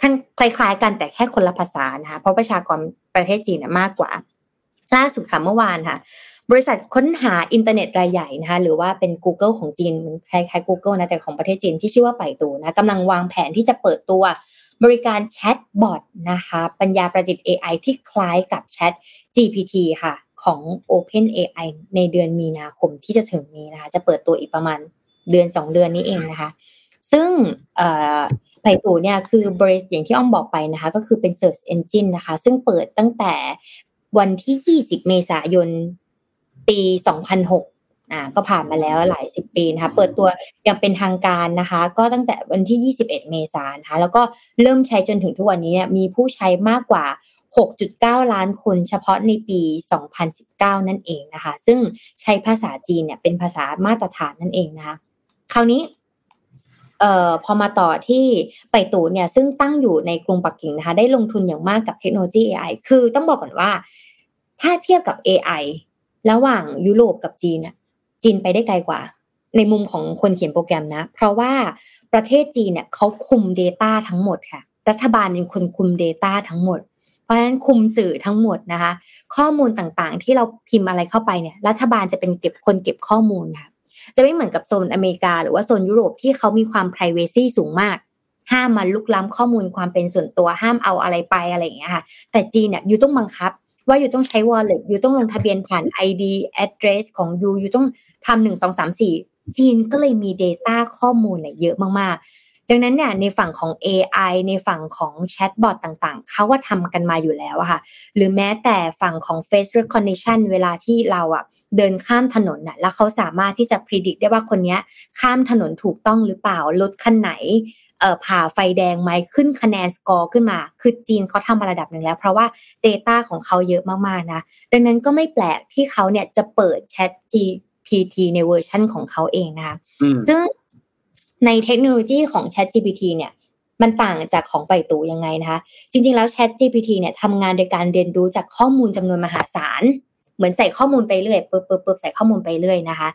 Speaker 3: ขั้นคล้ายๆ กันแต่แค่คนละภาษานะคะเพราะประชากรประเทศจีนมากกว่า ล่าสุดค่ะเมื่อวานค่ะ บริษัทค้นหาอินเทอร์เน็ตรายใหญ่นะคะหรือว่าเป็น Google ของจีนคล้ายๆ Google นะแต่ของประเทศจีนที่ชื่อว่าไปตูนะกำลังวางแผนที่จะเปิดตัวบริการแชทบอทนะคะปัญญาประดิษฐ์ AI ที่คล้ายกับแชท GPT ค่ะของ Open AI ในเดือนมีนาคมที่จะถึงนี้นะคะ จะเปิดตัวอีกประมาณเดือน 2 เดือนนี้เองนะคะ ซึ่งเไผ่ตูเนี่ยคือบริษัทอย่างที่อ้อมบอกไปนะคะ ก็คือเป็น Search Engine นะคะ ซึ่งเปิดตั้งแต่วันที่ 20 เมษายน ปี 2006อ่าก็ผ่านมาแล้วหลายสิบปีนะคะ เปิดตัวอย่างเป็นทางการนะคะ ก็ตั้งแต่วันที่ 21 เมษายนนะคะ แล้วก็เริ่มใช้จนถึงทุกวันนี้เนี่ยมีผู้ใช้มากกว่า 6.9 ล้านคนเฉพาะในปี 2019 นั่นเองนะคะ ซึ่งใช้ภาษาจีนเนี่ยเป็นภาษามาตรฐานนั่นเองนะคะ คราวนี้ เอ่อพอมาต่อที่ไปตูเนี่ยซึ่งตั้งอยู่ในกรุงปักกิ่งนะคะได้ลงทุนอย่างมากกับเทคโนโลยี AI คือต้องบอกก่อนว่า ถ้าเทียบกับ AI ระหว่างยุโรปกับจีนน่ะจีนไปได้ไกลกว่า ในมุมของคนเขียนโปรแกรมนะ เพราะว่าประเทศจีนเนี่ยเขาคุม Data ทั้งหมดค่ะ รัฐบาลเป็นคนคุม Data ทั้งหมด เพราะฉะนั้นคุมสื่อทั้งหมดนะคะ ข้อมูลต่างๆ ที่เราพิมพ์อะไรเข้าไปเนี่ย รัฐบาลจะเป็นเก็บคนเก็บข้อมูลค่ะ จะไม่เหมือนกับโซนอเมริกา หรือว่าโซนยุโรปที่เขามีความ p r i เวซีสูงมาก ห้ามมาลุกล้ำข้อมูลความเป็นส่วนตัวห้ามเอาอะไรไปอะไรอย่างเงี้ยค่ะ แต่จีนเนี่ยยูต้องบังคับ ว่าอยู่ต้องใช้ wallet อยู่ต้องลงทะเบียนผ่าน ID address ของยูอยู่ต้องทำหนึ่งสองสามสี่จีนก็เลยมี Data ข้อมูลเนี่ยเยอะมากๆ ดังนั้นเนี่ยในฝั่งของ AI ในฝั่งของแชทบอทต่างๆ เขาว่าทำกันมาอยู่แล้วอะค่ะ หรือแม้แต่ฝั่งของ face recognition เวลาที่เราอะเดินข้ามถนนน่ะแล้วเขาสามารถที่จะ predict ได้ว่าคนเนี้ยข้ามถนนถูกต้องหรือเปล่ารถคันไหนเอ่อฝ่าไฟแดงไหมขึ้นคะแนนสกอร์ขึ้นมา คือจีนเขาทำมาระดับหนึ่งแล้ว เพราะว่า Data ของเขาเยอะมากๆนะ ดังนั้นก็ไม่แปลกที่เขาเนี่ยจะเปิด Chat GPT ในเวอร์ชั่นของเขาเองนะคะ
Speaker 2: อืม
Speaker 3: ซึ่ง ในเทคโนโลยีของ Chat GPT เนี่ยมันต่างจากของ Baidu ยังไงนะคะ จริงๆแล้ว Chat GPT เนี่ยทำงานโดยการเรียนรู้จากข้อมูลจำนวนมหาศาล เหมือนใส่ข้อมูลไปเรื่อยปึ๊บปึ๊บปึ๊บใส่ข้อมูลไปเรื่อยนะคะ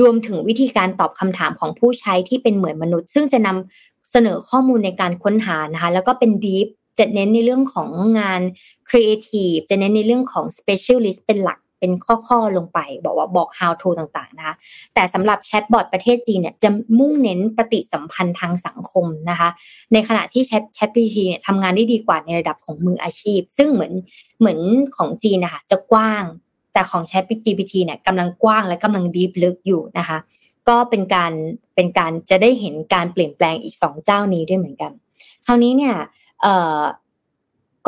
Speaker 3: รวมถึงวิธีการตอบคำถามของผู้ใช้ที่เป็นเหมือนมนุษย์ ซึ่งจะนำเสนอข้อมูลในการค้นหานะคะ แล้วก็เป็น deep จะเน้นในเรื่องของงาน creative จะเน้นในเรื่องของ specialist เป็นหลัก เป็นข้อๆลงไป บอกว่าบอก how to ต่างๆนะคะแต่สำหรับแชทบอทประเทศจีนเนี่ยจะมุ่งเน้นปฏิสัมพันธ์ทางสังคมนะคะในขณะที่แชทแชท GPT เนี่ยทำงานได้ดีกว่าในระดับของมืออาชีพ ซึ่งเหมือนเหมือนของจีนนะคะจะกว้าง แต่ของ Chat GPT เนี่ยกำลังกว้างและกำลังดีฟลึกอยู่นะคะก็เป็นการเป็นการจะได้เห็นการเปลี่ยนแปลงอีกสองเจ้านี้ด้วยเหมือนกัน คราวนี้เนี่ยเอ่อ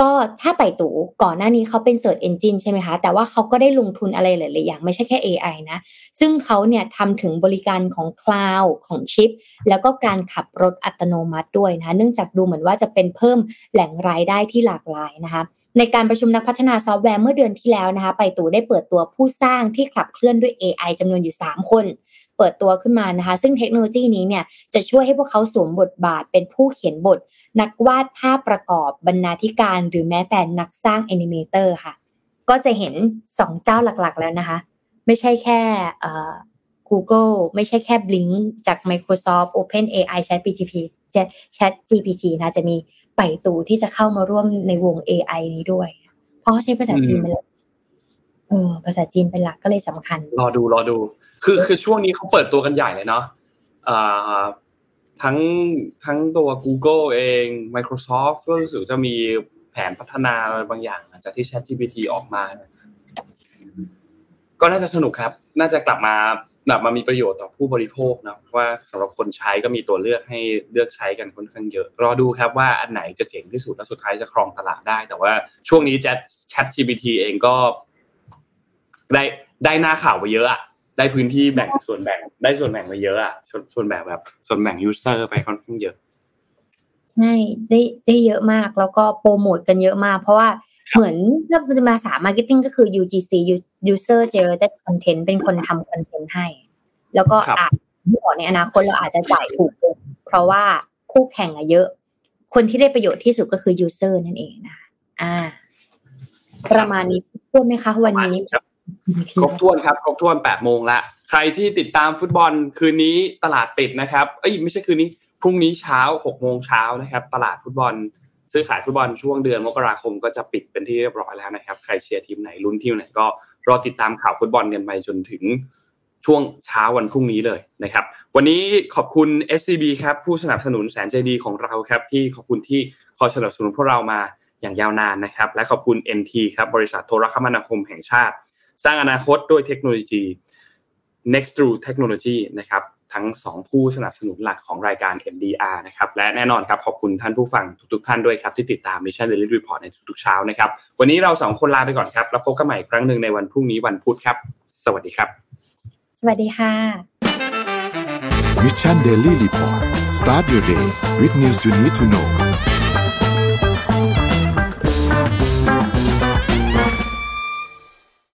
Speaker 3: ก็ถ้าไปตู่ก่อนหน้านี้เขาเป็น Search Engine ใช่ไหมคะ แต่ว่าเขาก็ได้ลงทุนอะไรหลาย ๆ อย่าง ไม่ใช่แค่ AI นะ ซึ่งเขาเนี่ยทำถึงบริการของคลาวด์ของชิป แล้วก็การขับรถอัตโนมัติด้วยนะคะเนื่องจากดูเหมือนว่าจะเป็นเพิ่มแหล่งรายได้ที่หลากหลายนะคะในการประชุมนักพัฒนาซอฟต์แวร์เมื่อเดือนที่แล้วนะคะ Baidu ได้เปิดตัวผู้สร้างที่ขับเคลื่อนด้วย AI จำนวนอยู่ 3 คน เปิดตัวขึ้นมานะคะ ซึ่งเทคโนโลยีนี้เนี่ยจะช่วยให้พวกเขาสวมบทบาทเป็นผู้เขียนบท นักวาดภาพประกอบบรรณาธิการหรือแม้แต่นักสร้าง animator ค่ะ ก็จะเห็น 2 เจ้าหลักๆ แล้วนะคะ ไม่ใช่แค่ Google ไม่ใช่แค่ Bing จาก Microsoft Open AI Chat GPT Chat GPT นะจะมีไปตูที่จะเข้ามาร่วมในวง AI นี้ด้วย เพราะเขาใช้ภาษาจีนเป็นหลักเออภาษาจีนเป็นหลักก็เลยสำคัญ
Speaker 2: รอดูรอดู คือคือช่วงนี้เขาเปิดตัวกันใหญ่เลยเนาะทั้งทั้งตัว Google เอง Microsoft ก็รู้สึกจะมีแผนพัฒนาอะไรบางอย่างหลังจากที่ ChatGPT ออกมา ก็น่าจะสนุกครับ น่าจะกลับมาแบบมามีประโยชน์ต่อผู้บริโภคนะว่าสำหรับคนใช้ก็มีตัวเลือกให้เลือกใช้กันค่อนข้างเยอะ รอดูครับว่าอันไหนจะเจ๋งที่สุดและสุดท้ายจะครองตลาดได้ แต่ว่าช่วงนี้ Chat Chat GPT เองก็ได้ได้หน้าข่าวไปเยอะอะ ได้พื้นที่แบ่งส่วนแบ่ง ได้ส่วนแบ่งไปเยอะอะส่วนแบ่งแบบ ส่วนแบ่ง user ไปค่อนข้างเยอะ
Speaker 3: ใช่ได้ได้เยอะมากแล้วก็โปรโมทกันเยอะมาก เพราะว่าเหมือนถ้าจะมาสาย marketing ก็คือ UGC User Generated Content เป็นคนทำคอนเทนต์ให้ แล้วก็อาจที่บอกในอนาคตเราอาจจะจ่ายถูก เพราะว่าคู่แข่งอะเยอะ คนที่ได้ประโยชน์ที่สุดก็คือ User นั่นเองนะอ่า ประมาณนี้พูดไหมคะวันนี้
Speaker 2: ครบถ้วนครับ ครบถ้วนแปดโมงละใครที่ติดตามฟุตบอลคืนนี้ตลาดปิดนะครับ เอ้ยไม่ใช่คืนนี้พรุ่งนี้เช้าหกโมงเช้านะครับ ตลาดฟุตบอล ซื้อขายฟุตบอลช่วงเดือนมกราคมก็จะปิดเป็นที่เรียบร้อยแล้วนะครับ ใครเชียร์ทีมไหนลุ้นทีมไหนก็รอติดตามข่าวฟุตบอลกันไปจนถึงช่วงเช้าวันพรุ่งนี้เลยนะครับ วันนี้ขอบคุณ SCB ครับผู้สนับสนุนแสนใจดีของเราครับ ที่ขอบคุณที่คอยสนับสนุนพวกเรามาอย่างยาวนานนะครับ และขอบคุณ NT ครับบริษัทโทรคมนาคมแห่งชาติ สร้างอนาคตด้วยเทคโนโลยี next through technology นะครับทั้ง 2 ผู้สนับสนุนหลักของรายการ MDR นะครับและแน่นอนครับขอบคุณท่านผู้ฟังทุก ๆ ท่านด้วยครับที่ติดตาม Mission Daily Report ในทุกๆเช้านะครับวันนี้เราสองคนลาไปก่อนครับ แล้วพบกันใหม่ครั้งหนึ่งในวันพรุ่งนี้วันพุธครับ สวัสดีครับ
Speaker 3: สวัสดีค่ะ
Speaker 1: Mission Daily Report start your day with news you need to know